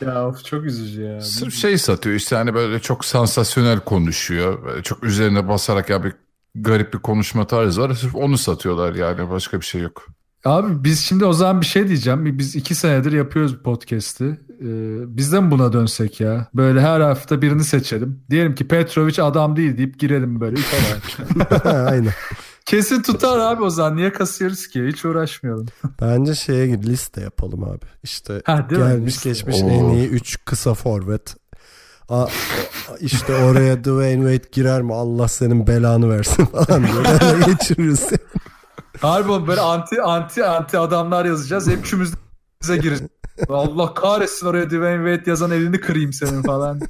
Ya of çok üzücü ya. Sırf şey satıyor işte hani böyle çok sansasyonel konuşuyor. Böyle çok üzerine basarak ya bir garip bir konuşma tarzı var. Sırf onu satıyorlar yani başka bir şey yok. Abi biz şimdi o zaman bir şey diyeceğim. Biz iki senedir yapıyoruz podcast'i. Ee, biz de mi buna dönsek ya? Böyle her hafta birini seçelim. Diyelim ki Petrovic adam değil deyip girelim böyle. Aynen. Kesin tutar abi o zaman. Niye kasıyoruz ki? Hiç uğraşmayalım. Bence şeye gir liste yapalım abi. İşte ha, gelmiş mi? geçmiş Oo. en iyi 3 kısa forvet. A, işte oraya Dwayne Wade girer mi Allah senin belanı versin falan diye geçiririz. Harbi böyle anti anti anti adamlar yazacağız. Hep üçümüz bize girir. Allah kahretsin oraya Dwayne Wade yazan elini kırayım senin falan.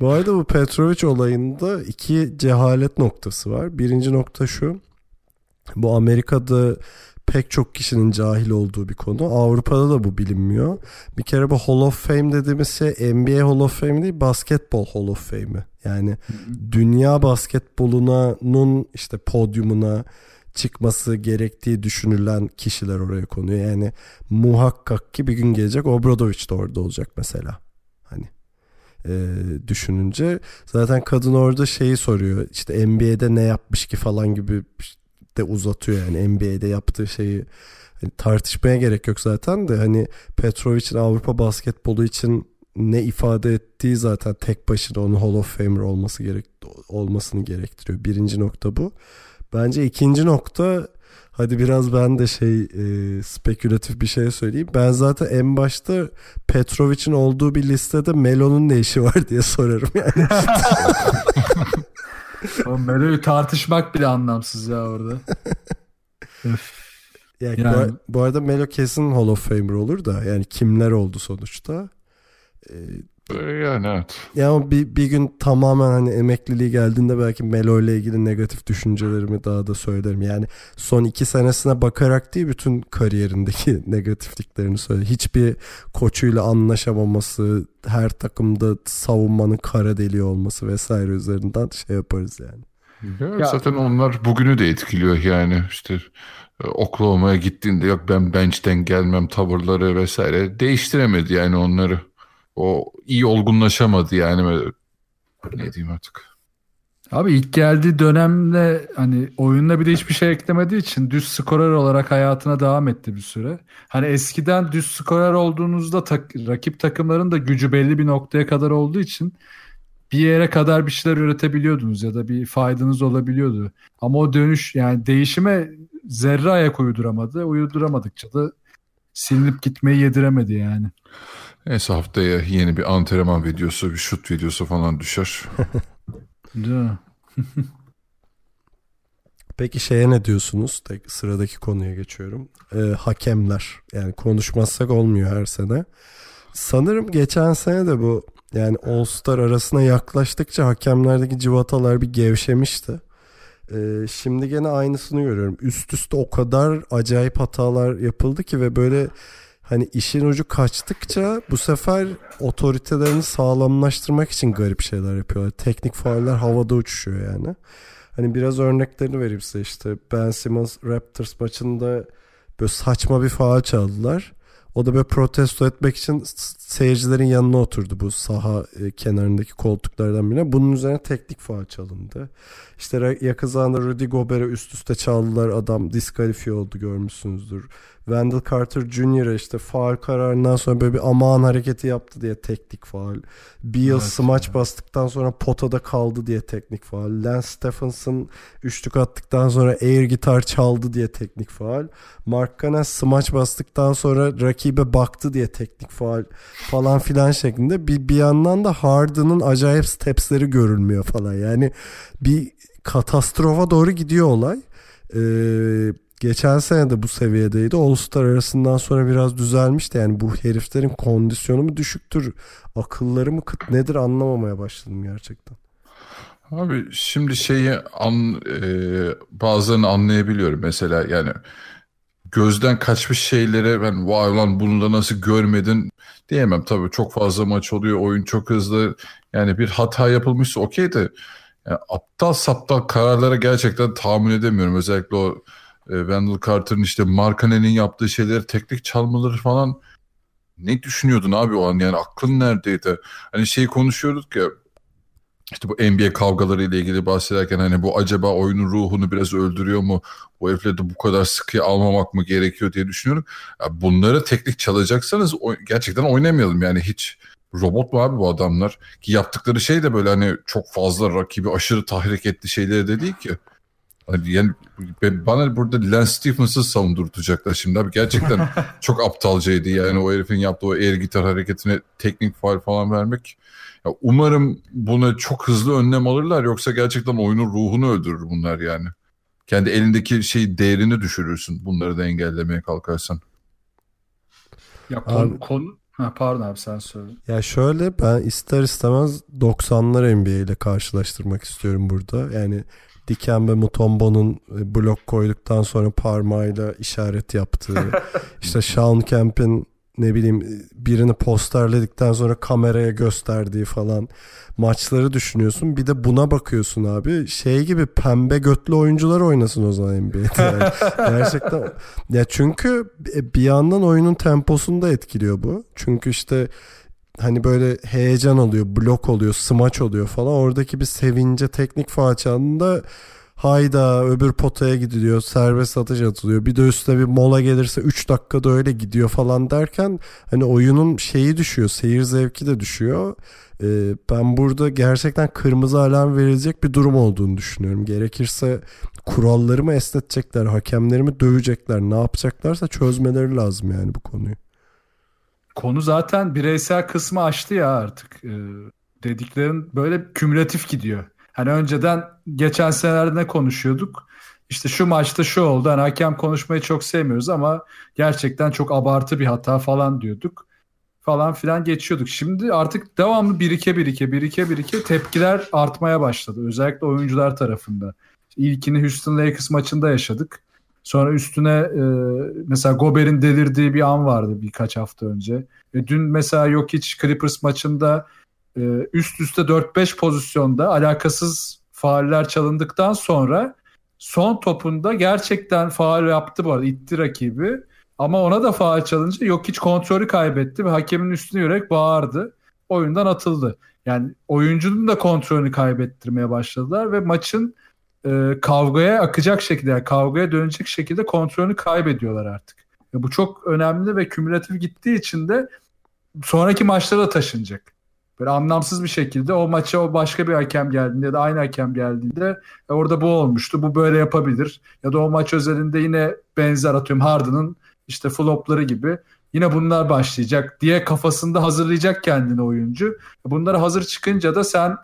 Bu arada bu Petrovic olayında iki cehalet noktası var. Birinci nokta şu. Bu Amerika'da pek çok kişinin cahil olduğu bir konu. Avrupa'da da bu bilinmiyor. Bir kere bu Hall of Fame dediğimiz şey NBA Hall of Fame değil, basketbol Hall of Fame'i. Yani dünya basketbolunun işte podyumuna çıkması gerektiği düşünülen kişiler oraya konuyor. Yani muhakkak ki bir gün gelecek Obradoviç de orada olacak mesela. E, düşününce. Zaten kadın orada şeyi soruyor. İşte NBA'de ne yapmış ki falan gibi de uzatıyor yani. NBA'de yaptığı şeyi. Hani tartışmaya gerek yok zaten de. Hani Petrovic'in Avrupa basketbolu için ne ifade ettiği zaten tek başına onun Hall of Famer olması gerek olmasını gerektiriyor. Birinci nokta bu. Bence ikinci nokta Hadi biraz ben de şey e, spekülatif bir şey söyleyeyim. Ben zaten en başta Petrovic'in olduğu bir listede Melo'nun ne işi var diye sorarım yani. Melo'yu tartışmak bile anlamsız ya orada. yani, yani. Bu, bu arada Melo kesin Hall of Famer olur da yani kimler oldu sonuçta. Ee, yani evet. Yani bir, bir gün tamamen hani emekliliği geldiğinde belki Melo ile ilgili negatif düşüncelerimi daha da söylerim. Yani son iki senesine bakarak değil bütün kariyerindeki negatifliklerini söyle. Hiçbir koçuyla anlaşamaması, her takımda savunmanın kara deliği olması vesaire üzerinden şey yaparız yani. Ya, ya, zaten onlar bugünü de etkiliyor yani işte e, Oklahoma'ya gittiğinde yok ben bench'ten gelmem tavırları vesaire değiştiremedi yani onları o iyi olgunlaşamadı yani ne diyeyim artık. Abi ilk geldiği dönemde hani oyununa bir de hiçbir şey eklemediği için düz skorer olarak hayatına devam etti bir süre. Hani eskiden düz skorer olduğunuzda tak, rakip takımların da gücü belli bir noktaya kadar olduğu için bir yere kadar bir şeyler üretebiliyordunuz ya da bir faydanız olabiliyordu. Ama o dönüş yani değişime zerre ayak uyduramadı. Uyduramadıkça da silinip gitmeyi yediremedi yani. Neyse haftaya yeni bir antrenman videosu, bir şut videosu falan düşer. Peki şeye ne diyorsunuz? Tek sıradaki konuya geçiyorum. Ee, hakemler. Yani konuşmazsak olmuyor her sene. Sanırım geçen sene de bu yani All Star arasına yaklaştıkça hakemlerdeki civatalar bir gevşemişti. Ee, şimdi gene aynısını görüyorum. Üst üste o kadar acayip hatalar yapıldı ki ve böyle hani işin ucu kaçtıkça bu sefer otoritelerini sağlamlaştırmak için garip şeyler yapıyorlar. Teknik fauller havada uçuşuyor yani. Hani biraz örneklerini vereyim size işte. Ben Simmons Raptors maçında böyle saçma bir faal çaldılar. O da böyle protesto etmek için seyircilerin yanına oturdu bu saha e, kenarındaki koltuklardan birine. Bunun üzerine teknik faal çalındı. İşte yakın zamanda Rudy Gobert'e üst üste çaldılar. Adam diskalifiye oldu görmüşsünüzdür. Wendell Carter Jr. işte faal kararından sonra böyle bir aman hareketi yaptı diye teknik faal. Beal evet, smaç ya. bastıktan sonra potada kaldı diye teknik faal. Lance Stephenson üçlük attıktan sonra air gitar çaldı diye teknik faal. Mark Cannon smaç bastıktan sonra rakibe baktı diye teknik faal falan filan şeklinde. Bir, bir yandan da Harden'ın acayip stepsleri görülmüyor falan. Yani bir katastrofa doğru gidiyor olay. Ee, geçen sene de bu seviyedeydi. All-Star arasından sonra biraz düzelmişti. Yani bu heriflerin kondisyonu mu düşüktür, akılları mı kıt nedir anlamamaya başladım gerçekten. Abi şimdi şeyi an, e, bazılarını anlayabiliyorum. Mesela yani gözden kaçmış şeylere ben vay lan bunu da nasıl görmedin diyemem. Tabii çok fazla maç oluyor. Oyun çok hızlı. Yani bir hata yapılmışsa okey de yani aptal saptal kararlara gerçekten tahammül edemiyorum. Özellikle o e, Wendell Carter'ın işte Markanen'in yaptığı şeyleri teknik çalmaları falan ne düşünüyordun abi o an yani aklın neredeydi? Hani şey konuşuyorduk ya işte bu NBA kavgaları ile ilgili bahsederken hani bu acaba oyunun ruhunu biraz öldürüyor mu? Bu herifleri de bu kadar sıkı almamak mı gerekiyor diye düşünüyorum. Ya bunları teknik çalacaksanız gerçekten oynamayalım yani hiç robot mu abi bu adamlar? Ki yaptıkları şey de böyle hani çok fazla rakibi aşırı tahrik etti şeyleri de değil ki. Hani yani bana burada Lance Stephens'ı savundurtacaklar şimdi abi. Gerçekten çok aptalcaydı yani o herifin yaptığı o air gitar hareketine teknik faal falan vermek. Ya umarım buna çok hızlı önlem alırlar yoksa gerçekten oyunun ruhunu öldürür bunlar yani. Kendi elindeki şey değerini düşürürsün bunları da engellemeye kalkarsan. Ya konu, konu ha, pardon abi sen söyle. Ya şöyle ben ister istemez 90'lar NBA ile karşılaştırmak istiyorum burada. Yani Dikembe Mutombo'nun e, blok koyduktan sonra parmağıyla işaret yaptığı işte Sean Kemp'in ne bileyim birini posterledikten sonra kameraya gösterdiği falan maçları düşünüyorsun. Bir de buna bakıyorsun abi. Şey gibi pembe götlü oyuncular oynasın o zaman NBA'de. Yani. Gerçekten. Ya çünkü e, bir yandan oyunun temposunu da etkiliyor bu. Çünkü işte hani böyle heyecan oluyor, blok oluyor, smaç oluyor falan. Oradaki bir sevince teknik faal çağında hayda öbür potaya gidiliyor serbest atış atılıyor bir de üstüne bir mola gelirse 3 dakikada öyle gidiyor falan derken hani oyunun şeyi düşüyor seyir zevki de düşüyor ee, ben burada gerçekten kırmızı alarm verilecek bir durum olduğunu düşünüyorum gerekirse kuralları mı esnetecekler hakemleri mi dövecekler ne yapacaklarsa çözmeleri lazım yani bu konuyu konu zaten bireysel kısmı açtı ya artık. Ee, dediklerin böyle kümülatif gidiyor. Hani önceden geçen senelerde ne konuşuyorduk? İşte şu maçta şu oldu. Hani hakem konuşmayı çok sevmiyoruz ama gerçekten çok abartı bir hata falan diyorduk. Falan filan geçiyorduk. Şimdi artık devamlı birike birike birike birike tepkiler artmaya başladı. Özellikle oyuncular tarafında. İlkini Houston Lakers maçında yaşadık. Sonra üstüne e, mesela Gober'in delirdiği bir an vardı birkaç hafta önce. E, dün mesela yok hiç Clippers maçında e, üst üste 4-5 pozisyonda alakasız faaller çalındıktan sonra son topunda gerçekten faal yaptı bu arada itti rakibi. Ama ona da faal çalınca yok hiç kontrolü kaybetti ve hakemin üstüne yürek bağırdı. Oyundan atıldı. Yani oyuncunun da kontrolünü kaybettirmeye başladılar ve maçın e, kavgaya akacak şekilde yani kavgaya dönecek şekilde kontrolünü kaybediyorlar artık. E, bu çok önemli ve kümülatif gittiği için de sonraki maçlara taşınacak. Böyle anlamsız bir şekilde o maça o başka bir hakem geldiğinde ya da aynı hakem geldiğinde e, orada bu olmuştu. Bu böyle yapabilir. Ya da o maç özelinde yine benzer atıyorum Harden'ın işte flopları gibi yine bunlar başlayacak diye kafasında hazırlayacak kendini oyuncu. Bunları hazır çıkınca da sen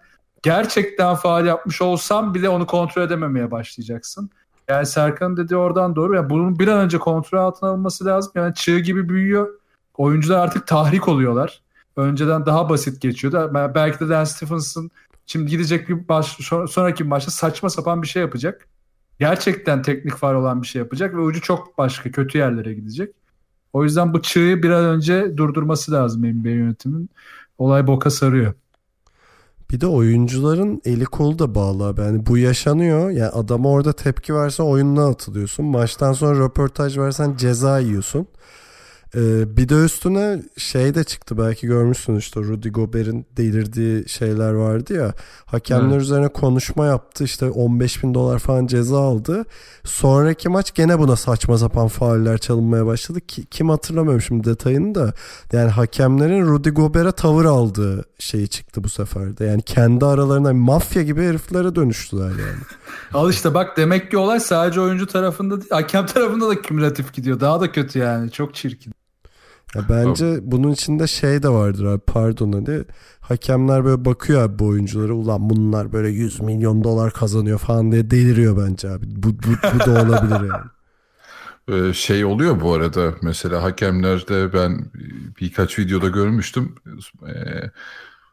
gerçekten faal yapmış olsam bile onu kontrol edememeye başlayacaksın. Yani Serkan dedi oradan doğru. Yani bunun bir an önce kontrol altına alınması lazım. Yani çığ gibi büyüyor. Oyuncular artık tahrik oluyorlar. Önceden daha basit geçiyordu. Belki de Dan Stephenson şimdi gidecek bir baş, sonraki bir maçta saçma sapan bir şey yapacak. Gerçekten teknik faal olan bir şey yapacak ve ucu çok başka kötü yerlere gidecek. O yüzden bu çığı bir an önce durdurması lazım NBA yönetimin. Olay boka sarıyor. Bir de oyuncuların eli kolu da bağlı abi. Yani bu yaşanıyor. Yani adama orada tepki versen oyununa atılıyorsun. Maçtan sonra röportaj versen ceza yiyorsun. Ee, bir de üstüne şey de çıktı belki görmüşsün işte Rudy Gobert'in delirdiği şeyler vardı ya. Hakemler Evet. üzerine konuşma yaptı işte 15 bin dolar falan ceza aldı. Sonraki maç gene buna saçma sapan fauller çalınmaya başladı. Ki, kim hatırlamıyorum şimdi detayını da. Yani hakemlerin Rudy Gobert'e tavır aldığı şeyi çıktı bu sefer de. Yani kendi aralarında mafya gibi heriflere dönüştüler yani. Al işte bak demek ki olay sadece oyuncu tarafında değil, hakem tarafında da kümülatif gidiyor. Daha da kötü yani. Çok çirkin. Ya bence bunun içinde şey de vardır abi pardon hani hakemler böyle bakıyor abi bu oyunculara ulan bunlar böyle 100 milyon dolar kazanıyor falan diye deliriyor bence abi. Bu, bu, bu da olabilir yani. Ee, şey oluyor bu arada mesela hakemlerde ben birkaç videoda görmüştüm Ee,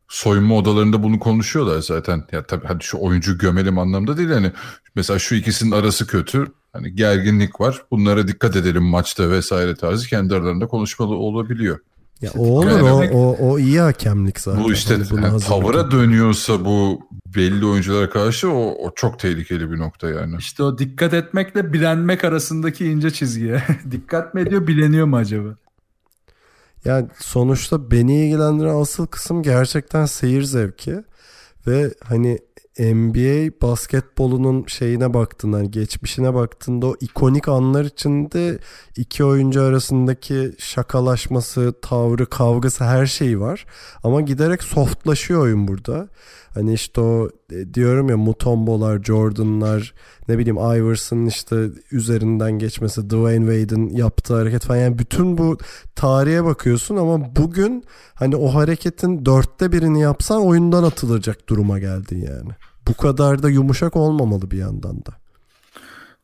soyunma odalarında bunu konuşuyorlar zaten ya tabii hadi şu oyuncu gömelim anlamda değil hani mesela şu ikisinin arası kötü hani gerginlik var bunlara dikkat edelim maçta vesaire tarzı kendi aralarında konuşmalı olabiliyor. Ya o olur o, demek- o, o iyi hakemlik zaten. bu işte Hani yani tavıra dönüyorsa bu belli oyunculara karşı o, o çok tehlikeli bir nokta yani. İşte o dikkat etmekle bilenmek arasındaki ince çizgiye. dikkat mi ediyor bileniyor mu acaba? Yani sonuçta beni ilgilendiren asıl kısım gerçekten seyir zevki ve hani NBA basketbolunun şeyine baktığında hani geçmişine baktığında o ikonik anlar içinde iki oyuncu arasındaki şakalaşması, tavrı, kavgası her şey var. Ama giderek softlaşıyor oyun burada. Hani işte o e, diyorum ya Mutombo'lar, Jordan'lar, ne bileyim Iverson'ın işte üzerinden geçmesi, Dwayne Wade'in yaptığı hareket falan. Yani bütün bu tarihe bakıyorsun ama bugün hani o hareketin dörtte birini yapsan oyundan atılacak duruma geldin yani. Bu kadar da yumuşak olmamalı bir yandan da.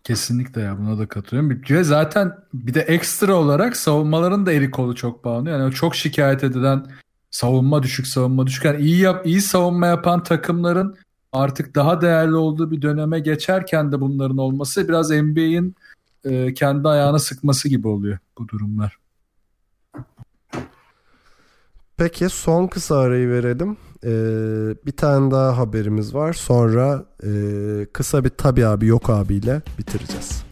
Kesinlikle ya buna da katılıyorum. Ve zaten bir de ekstra olarak savunmaların da eli kolu çok bağlı. Yani çok şikayet edilen savunma düşük savunma düşük. Yani iyi yap iyi savunma yapan takımların artık daha değerli olduğu bir döneme geçerken de bunların olması biraz NBA'in e, kendi ayağına sıkması gibi oluyor bu durumlar. Peki son kısa arayı verelim. Ee, bir tane daha haberimiz var. Sonra e, kısa bir tabi abi yok abiyle bitireceğiz.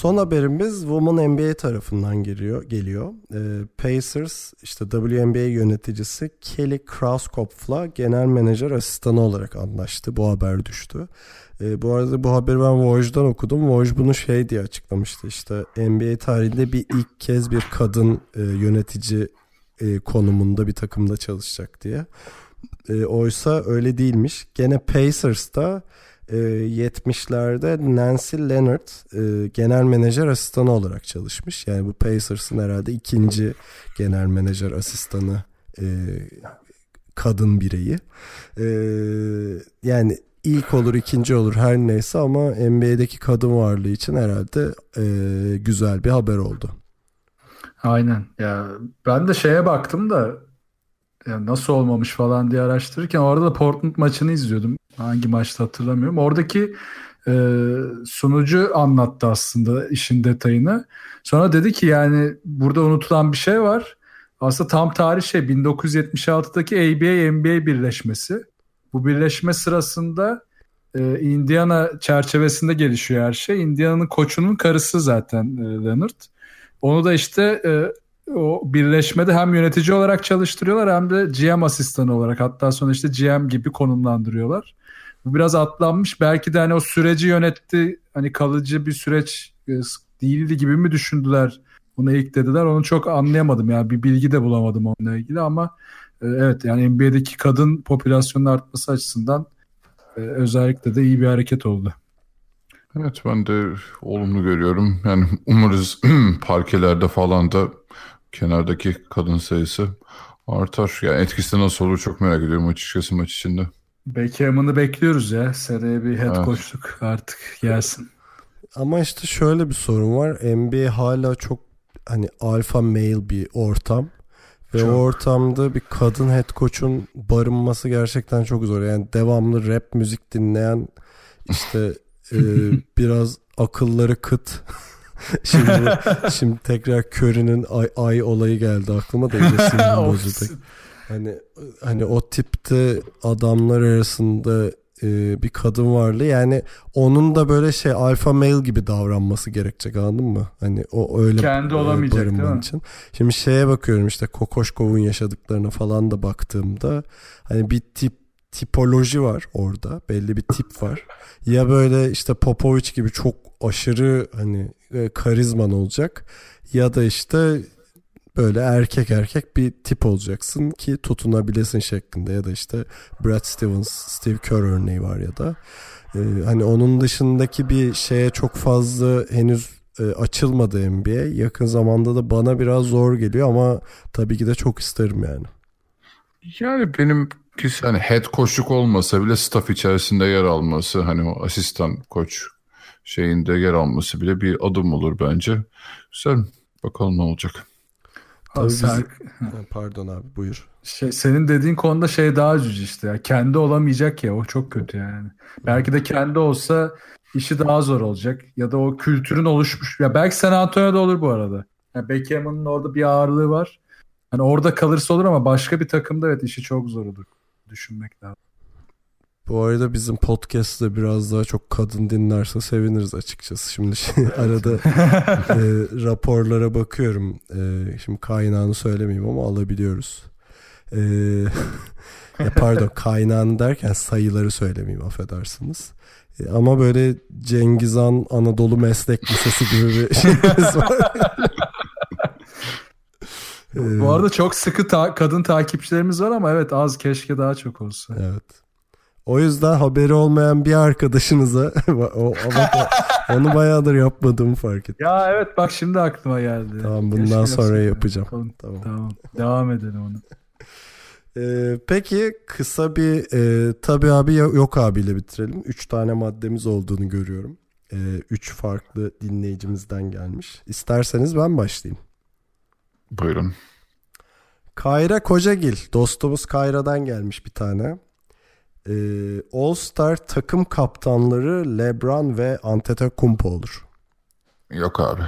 Son haberimiz Women NBA tarafından geliyor. geliyor. Ee, Pacers işte WNBA yöneticisi Kelly Krauskopf'la genel menajer asistanı olarak anlaştı. Bu haber düştü. Ee, bu arada bu haberi ben Woj'dan okudum. Woj bunu şey diye açıklamıştı. İşte NBA tarihinde bir ilk kez bir kadın e, yönetici e, konumunda bir takımda çalışacak diye. E, oysa öyle değilmiş. Gene Pacers'ta e, 70'lerde Nancy Leonard e, genel menajer asistanı olarak çalışmış. Yani bu Pacers'ın herhalde ikinci genel menajer asistanı e, kadın bireyi. E, yani ilk olur ikinci olur her neyse ama NBA'deki kadın varlığı için herhalde e, güzel bir haber oldu. Aynen. Ya ben de şeye baktım da ya nasıl olmamış falan diye araştırırken orada da Portland maçını izliyordum. Hangi maçta hatırlamıyorum. Oradaki e, sunucu anlattı aslında işin detayını. Sonra dedi ki yani burada unutulan bir şey var. Aslında tam tarih şey 1976'daki ABA-NBA birleşmesi. Bu birleşme sırasında e, Indiana çerçevesinde gelişiyor her şey. Indiana'nın koçunun karısı zaten e, Leonard. Onu da işte e, o birleşmede hem yönetici olarak çalıştırıyorlar hem de GM asistanı olarak hatta sonra işte GM gibi konumlandırıyorlar. Bu biraz atlanmış. Belki de hani o süreci yönetti. Hani kalıcı bir süreç e, değildi gibi mi düşündüler? Bunu ilk dediler. Onu çok anlayamadım. Yani bir bilgi de bulamadım onunla ilgili ama e, evet yani NBA'deki kadın popülasyonun artması açısından e, özellikle de iyi bir hareket oldu. Evet ben de olumlu görüyorum. Yani umarız parkelerde falan da kenardaki kadın sayısı artar. Yani etkisi nasıl olur çok merak ediyorum açıkçası maç içinde. Beckham'ını bekliyoruz ya. Seneye bir head Evet. coachluk artık gelsin. Ama işte şöyle bir sorun var. NBA hala çok hani alfa male bir ortam. Ve Çok. o ortamda bir kadın head coach'un barınması gerçekten çok zor. Yani devamlı rap müzik dinleyen işte e, biraz akılları kıt. şimdi şimdi tekrar Curry'nin ay, ay olayı geldi aklıma da iyice bozuldu. Hani hani o tipte adamlar arasında e, bir kadın varlığı. Yani onun da böyle şey alfa male gibi davranması gerekecek anladın mı? Hani o öyle Kendi e, olamayacak, değil mi? için. Şimdi şeye bakıyorum işte Kokoşkov'un yaşadıklarına falan da baktığımda hani bir tip tipoloji var orada. Belli bir tip var. Ya böyle işte Popovic gibi çok aşırı hani e, karizman olacak ya da işte böyle erkek erkek bir tip olacaksın ki tutunabilesin şeklinde ya da işte Brad Stevens, Steve Kerr örneği var ya da e, hani onun dışındaki bir şeye çok fazla henüz e, açılmadı NBA. Yakın zamanda da bana biraz zor geliyor ama tabii ki de çok isterim yani. Yani benim hani head koçluk olmasa bile staff içerisinde yer alması hani o asistan koç şeyinde yer alması bile bir adım olur bence. Güzel. Bakalım ne olacak. Sen- biz- Pardon abi buyur. şey, senin dediğin konuda şey daha üzücü işte. Ya. Kendi olamayacak ya o çok kötü yani. Belki de kendi olsa işi daha zor olacak. Ya da o kültürün oluşmuş. Ya belki San Antonio'da olur bu arada. Ya Beckham'ın orada bir ağırlığı var. Hani orada kalırsa olur ama başka bir takımda evet işi çok zor olur. Düşünmek lazım. Bu arada bizim podcast'te biraz daha çok kadın dinlerse seviniriz açıkçası. Şimdi şey, arada e, raporlara bakıyorum. E, şimdi kaynağını söylemeyeyim ama alabiliyoruz. E, ya pardon kaynağını derken sayıları söylemeyeyim affedersiniz. E, ama böyle Cengizhan Anadolu Meslek Lisesi gibi bir şeyimiz var. E, Bu arada çok sıkı ta- kadın takipçilerimiz var ama evet az keşke daha çok olsa. Evet. O yüzden haberi olmayan bir arkadaşınıza o, onu bayağıdır yapmadığımı fark ettim. Ya evet bak şimdi aklıma geldi. Tamam, bundan Keşke sonra yapsaydım. yapacağım. Tamam. Tamam. tamam. Devam edelim onu. Ee, peki kısa bir e, tabi abi yok abiyle bitirelim. Üç tane maddemiz olduğunu görüyorum. Ee, üç farklı dinleyicimizden gelmiş. İsterseniz ben başlayayım. Buyurun. Kayra Kocagil. Dostumuz Kayra'dan gelmiş bir tane. Ee, All Star takım kaptanları LeBron ve Antetokounmpo olur. Yok abi.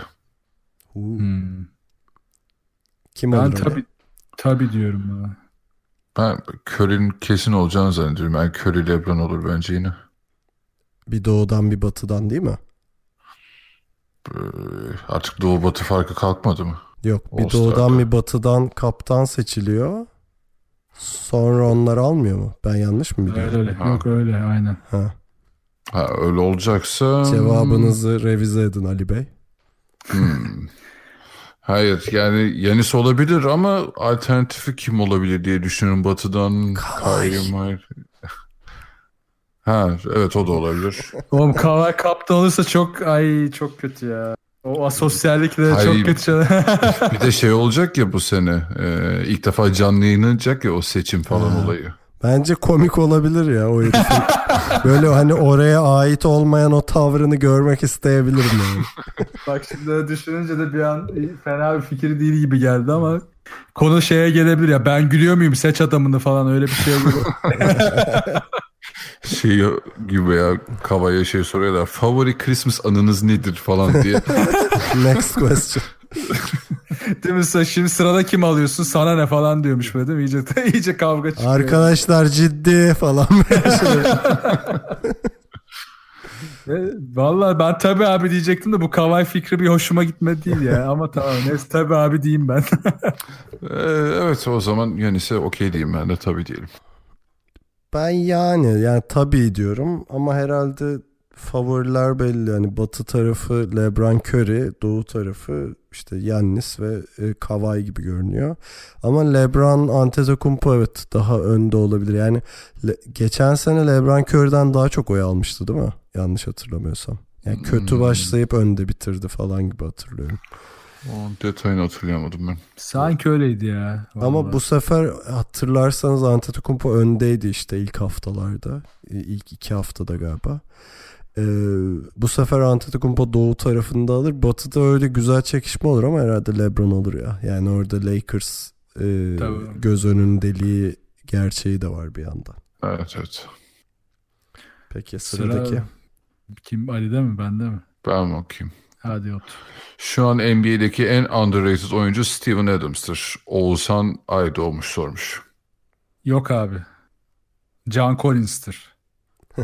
Hmm. Kim Ben olur? öyle? tabi tabi diyorum buna. Ben Curry'nin kesin olacağını zannediyorum. Yani Curry Lebron olur bence yine. Bir doğudan bir batıdan değil mi? Ee, artık Doğu Batı farkı kalkmadı mı? Yok bir All-Star'da. doğudan bir batıdan kaptan seçiliyor. Sonra onlar almıyor mu? Ben yanlış mı biliyorum? Öyle öyle. Ha. Yok öyle aynen. Ha. Ha öyle olacaksa... Cevabınızı revize edin Ali Bey. Hmm. Hayır yani Yanis olabilir ama alternatifi kim olabilir diye düşünüyorum Batı'dan. Kyrie Hayır. Ha evet o da olabilir. Oğlum Kavai kaptan olursa çok ay çok kötü ya. O asosyallikle de Ay. çok kötü. Bir de şey olacak ya bu sene. e, ilk defa canlı yayınlanacak ya o seçim falan Ha. olayı. Bence komik olabilir ya o herifin. Böyle hani oraya ait olmayan o tavrını görmek isteyebilirim yani. Bak şimdi düşününce de bir an fena bir fikir değil gibi geldi ama konu şeye gelebilir ya ben gülüyor muyum seç adamını falan öyle bir şey gibi. Şey gibi ya Kavaya şey soruyorlar. Favori Christmas anınız nedir falan diye. Next question. değil mi? Sen Şimdi sırada kim alıyorsun sana ne falan diyormuş böyle değil mi? İyice, iyice kavga çıkıyor. Arkadaşlar ciddi falan. Ve Vallahi ben tabii abi diyecektim de bu Kavai fikri bir hoşuma gitmedi değil ya. Ama tamam neyse tabii abi diyeyim ben. Ee, evet o zaman Yanis'e okey diyeyim ben de tabii diyelim. Ben yani yani tabii diyorum ama herhalde favoriler belli. Yani batı tarafı LeBron Curry, doğu tarafı işte Yannis ve e, Kawhi gibi görünüyor. Ama LeBron Antetokounmpo evet daha önde olabilir. Yani le- geçen sene LeBron Curry'den daha çok oy almıştı değil mi? Yanlış hatırlamıyorsam. Yani kötü Hmm. başlayıp önde bitirdi falan gibi hatırlıyorum. O detayını hatırlayamadım ben. Sanki öyleydi ya. Ama vallahi. bu sefer hatırlarsanız Antetokounmpo öndeydi işte ilk haftalarda. İlk iki haftada galiba. Ee, bu sefer Antetokounmpo doğu tarafında alır. Batı'da öyle güzel çekişme olur ama herhalde LeBron olur ya. Yani orada Lakers e, Tabii. göz önündeliği gerçeği de var bir yandan. Evet evet. Peki Sıra- sıradaki. Kim Ali'de mi bende mi? Ben okuyayım. Hadi. Şu an NBA'deki en underrated oyuncu Steven Adams'tır. Oğuzhan Aydoğmuş sormuş. Yok abi. John Collins'tir.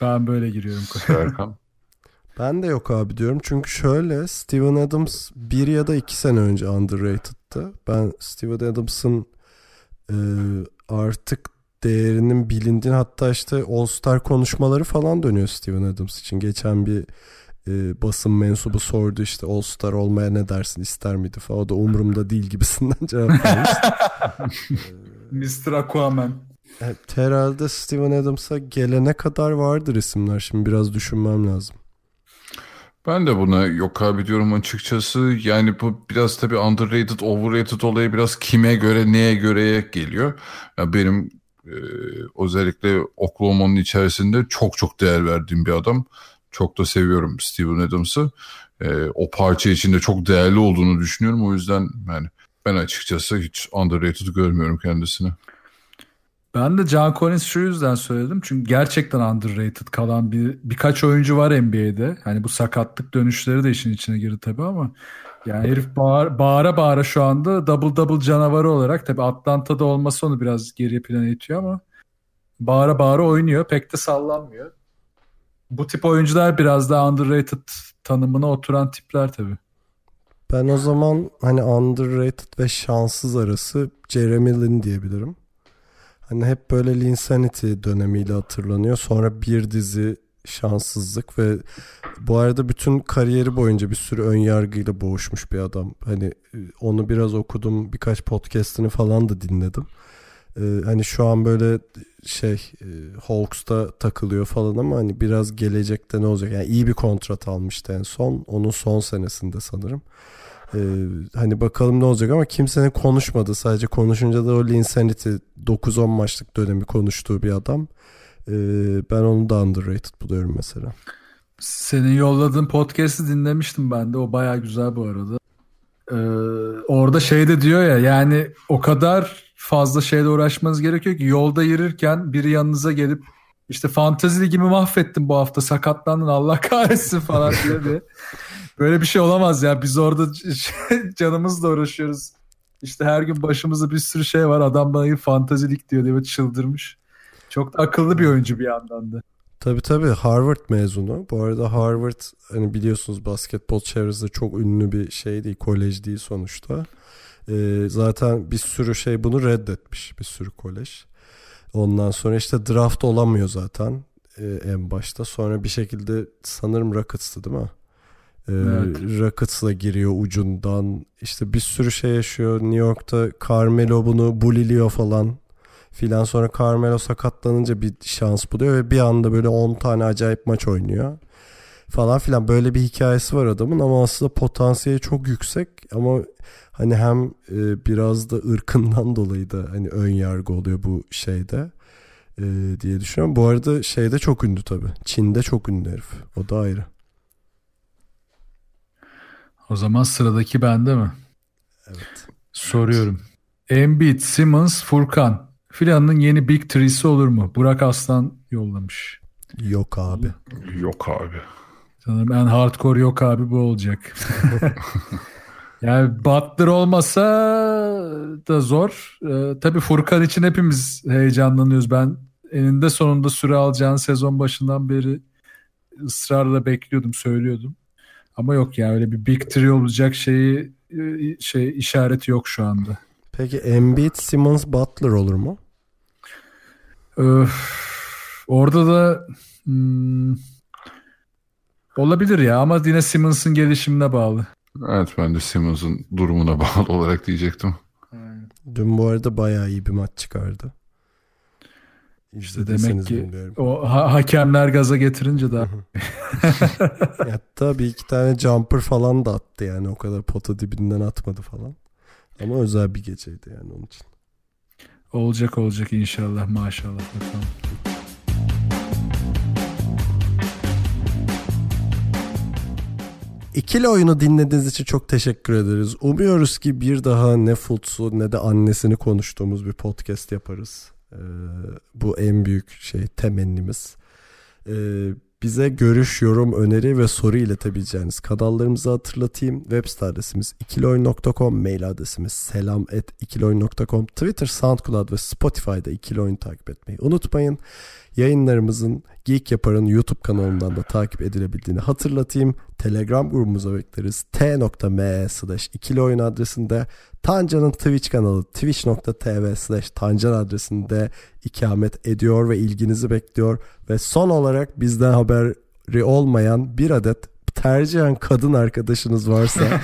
Ben böyle giriyorum. Serkan. Ben de yok abi diyorum. Çünkü şöyle Steven Adams bir ya da iki sene önce underrated'tı. Ben Steven Adams'ın e, artık değerinin bilindiğini hatta işte All Star konuşmaları falan dönüyor Steven Adams için. Geçen bir e, basın mensubu sordu işte All Star olmaya ne dersin ister miydi falan. O da umurumda değil gibisinden cevap vermiş. Mr. Aquaman. Evet, herhalde Steven Adams'a gelene kadar vardır isimler. Şimdi biraz düşünmem lazım. Ben de buna yok abi diyorum açıkçası. Yani bu biraz tabii underrated, overrated olayı biraz kime göre, neye göreye geliyor. Ya benim e, özellikle Oklahoma'nın içerisinde çok çok değer verdiğim bir adam. Çok da seviyorum Steven Adams'ı. E, o parça içinde çok değerli olduğunu düşünüyorum. O yüzden yani ben açıkçası hiç underrated görmüyorum kendisini. Ben de John Collins şu yüzden söyledim. Çünkü gerçekten underrated kalan bir birkaç oyuncu var NBA'de. Hani bu sakatlık dönüşleri de işin içine girdi tabii ama yani herif bağır, bağıra bağıra şu anda double double canavarı olarak tabii Atlanta'da olması onu biraz geriye plana itiyor ama bağıra bağıra oynuyor. Pek de sallanmıyor. Bu tip oyuncular biraz daha underrated tanımına oturan tipler tabii. Ben o zaman hani underrated ve şanssız arası Jeremy Lin diyebilirim. Hani hep böyle Linsanity dönemiyle hatırlanıyor. Sonra bir dizi şanssızlık ve bu arada bütün kariyeri boyunca bir sürü ön yargıyla boğuşmuş bir adam. Hani onu biraz okudum, birkaç podcast'ini falan da dinledim. Ee, hani şu an böyle şey e, Hawks'ta takılıyor falan ama hani biraz gelecekte ne olacak? Yani iyi bir kontrat almıştı en son. Onun son senesinde sanırım. Ee, hani bakalım ne olacak ama kimsenin konuşmadı. Sadece konuşunca da o Linsanity 9-10 maçlık dönemi konuştuğu bir adam. Ee, ben onu da underrated buluyorum mesela. Senin yolladığın podcast'i dinlemiştim ben de. O baya güzel bu arada. Ee, orada şey de diyor ya yani o kadar fazla şeyle uğraşmanız gerekiyor ki yolda yürürken biri yanınıza gelip işte fantezi ligimi mahvettin bu hafta sakatlandın Allah kahretsin falan diye bir. Böyle bir şey olamaz ya biz orada canımızla uğraşıyoruz. İşte her gün başımızda bir sürü şey var adam bana fantezi lig diyor diye çıldırmış. Çok da akıllı bir oyuncu bir yandan da. Tabii tabii Harvard mezunu. Bu arada Harvard hani biliyorsunuz basketbol çevresinde çok ünlü bir şey değil, kolej değil sonuçta. Ee, zaten bir sürü şey bunu reddetmiş bir sürü kolej. Ondan sonra işte draft olamıyor zaten e, en başta. Sonra bir şekilde sanırım Rockets'tı değil mi? Ee, Evet. Rockets'la giriyor ucundan. İşte bir sürü şey yaşıyor. New York'ta Carmelo bunu buliliyor falan filan. Sonra Carmelo sakatlanınca bir şans buluyor ve bir anda böyle 10 tane acayip maç oynuyor. Falan filan böyle bir hikayesi var adamın ama aslında potansiyeli çok yüksek ama hani hem e, biraz da ırkından dolayı da hani ön yargı oluyor bu şeyde e, diye düşünüyorum. Bu arada şeyde çok ünlü tabii. Çin'de çok ünlü herif. O da ayrı. O zaman sıradaki bende mi? Evet. Soruyorum. Embiid, Simmons, Furkan. Filanın yeni Big Three'si olur mu? Burak Aslan yollamış. Yok abi. Yok abi. Sanırım en hardcore yok abi bu olacak. yani Butler olmasa da zor. Ee, tabii Furkan için hepimiz heyecanlanıyoruz. Ben eninde sonunda süre alacağını sezon başından beri ısrarla bekliyordum, söylüyordum. Ama yok ya öyle bir Big Three olacak şeyi e, şey işareti yok şu anda. Peki Embiid, Simmons, Butler olur mu? Öf, orada da hmm, olabilir ya ama yine Simmons'ın gelişimine bağlı. Evet ben de Simmons'ın durumuna bağlı olarak diyecektim. Dün bu arada bayağı iyi bir maç çıkardı. İşte demek ki bilmiyorum. o ha- hakemler gaza getirince de Hatta bir iki tane jumper falan da attı yani o kadar pota dibinden atmadı falan. Ama özel bir geceydi yani onun için. olacak olacak inşallah maşallah bakalım. İkili oyunu dinlediğiniz için çok teşekkür ederiz. Umuyoruz ki bir daha ne Futs'u ne de annesini konuştuğumuz bir podcast yaparız. Ee, bu en büyük şey temennimiz. Ee, bize görüş, yorum, öneri ve soru iletebileceğiniz kanallarımızı hatırlatayım. Web site adresimiz ikiloyun.com, mail adresimiz selam et ikiloyun.com, Twitter, SoundCloud ve Spotify'da ikili oyun takip etmeyi unutmayın. Yayınlarımızın Geek Yapar'ın YouTube kanalından da takip edilebildiğini hatırlatayım. Telegram grubumuza bekleriz. t.me slash ikili oyun adresinde Tancan'ın Twitch kanalı twitch.tv slash Tancan adresinde ikamet ediyor ve ilginizi bekliyor. Ve son olarak bizden haberi olmayan bir adet tercihen kadın arkadaşınız varsa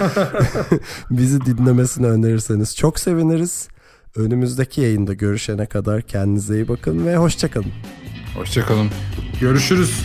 bizi dinlemesini önerirseniz çok seviniriz. Önümüzdeki yayında görüşene kadar kendinize iyi bakın ve hoşçakalın. Hoşçakalın. Görüşürüz.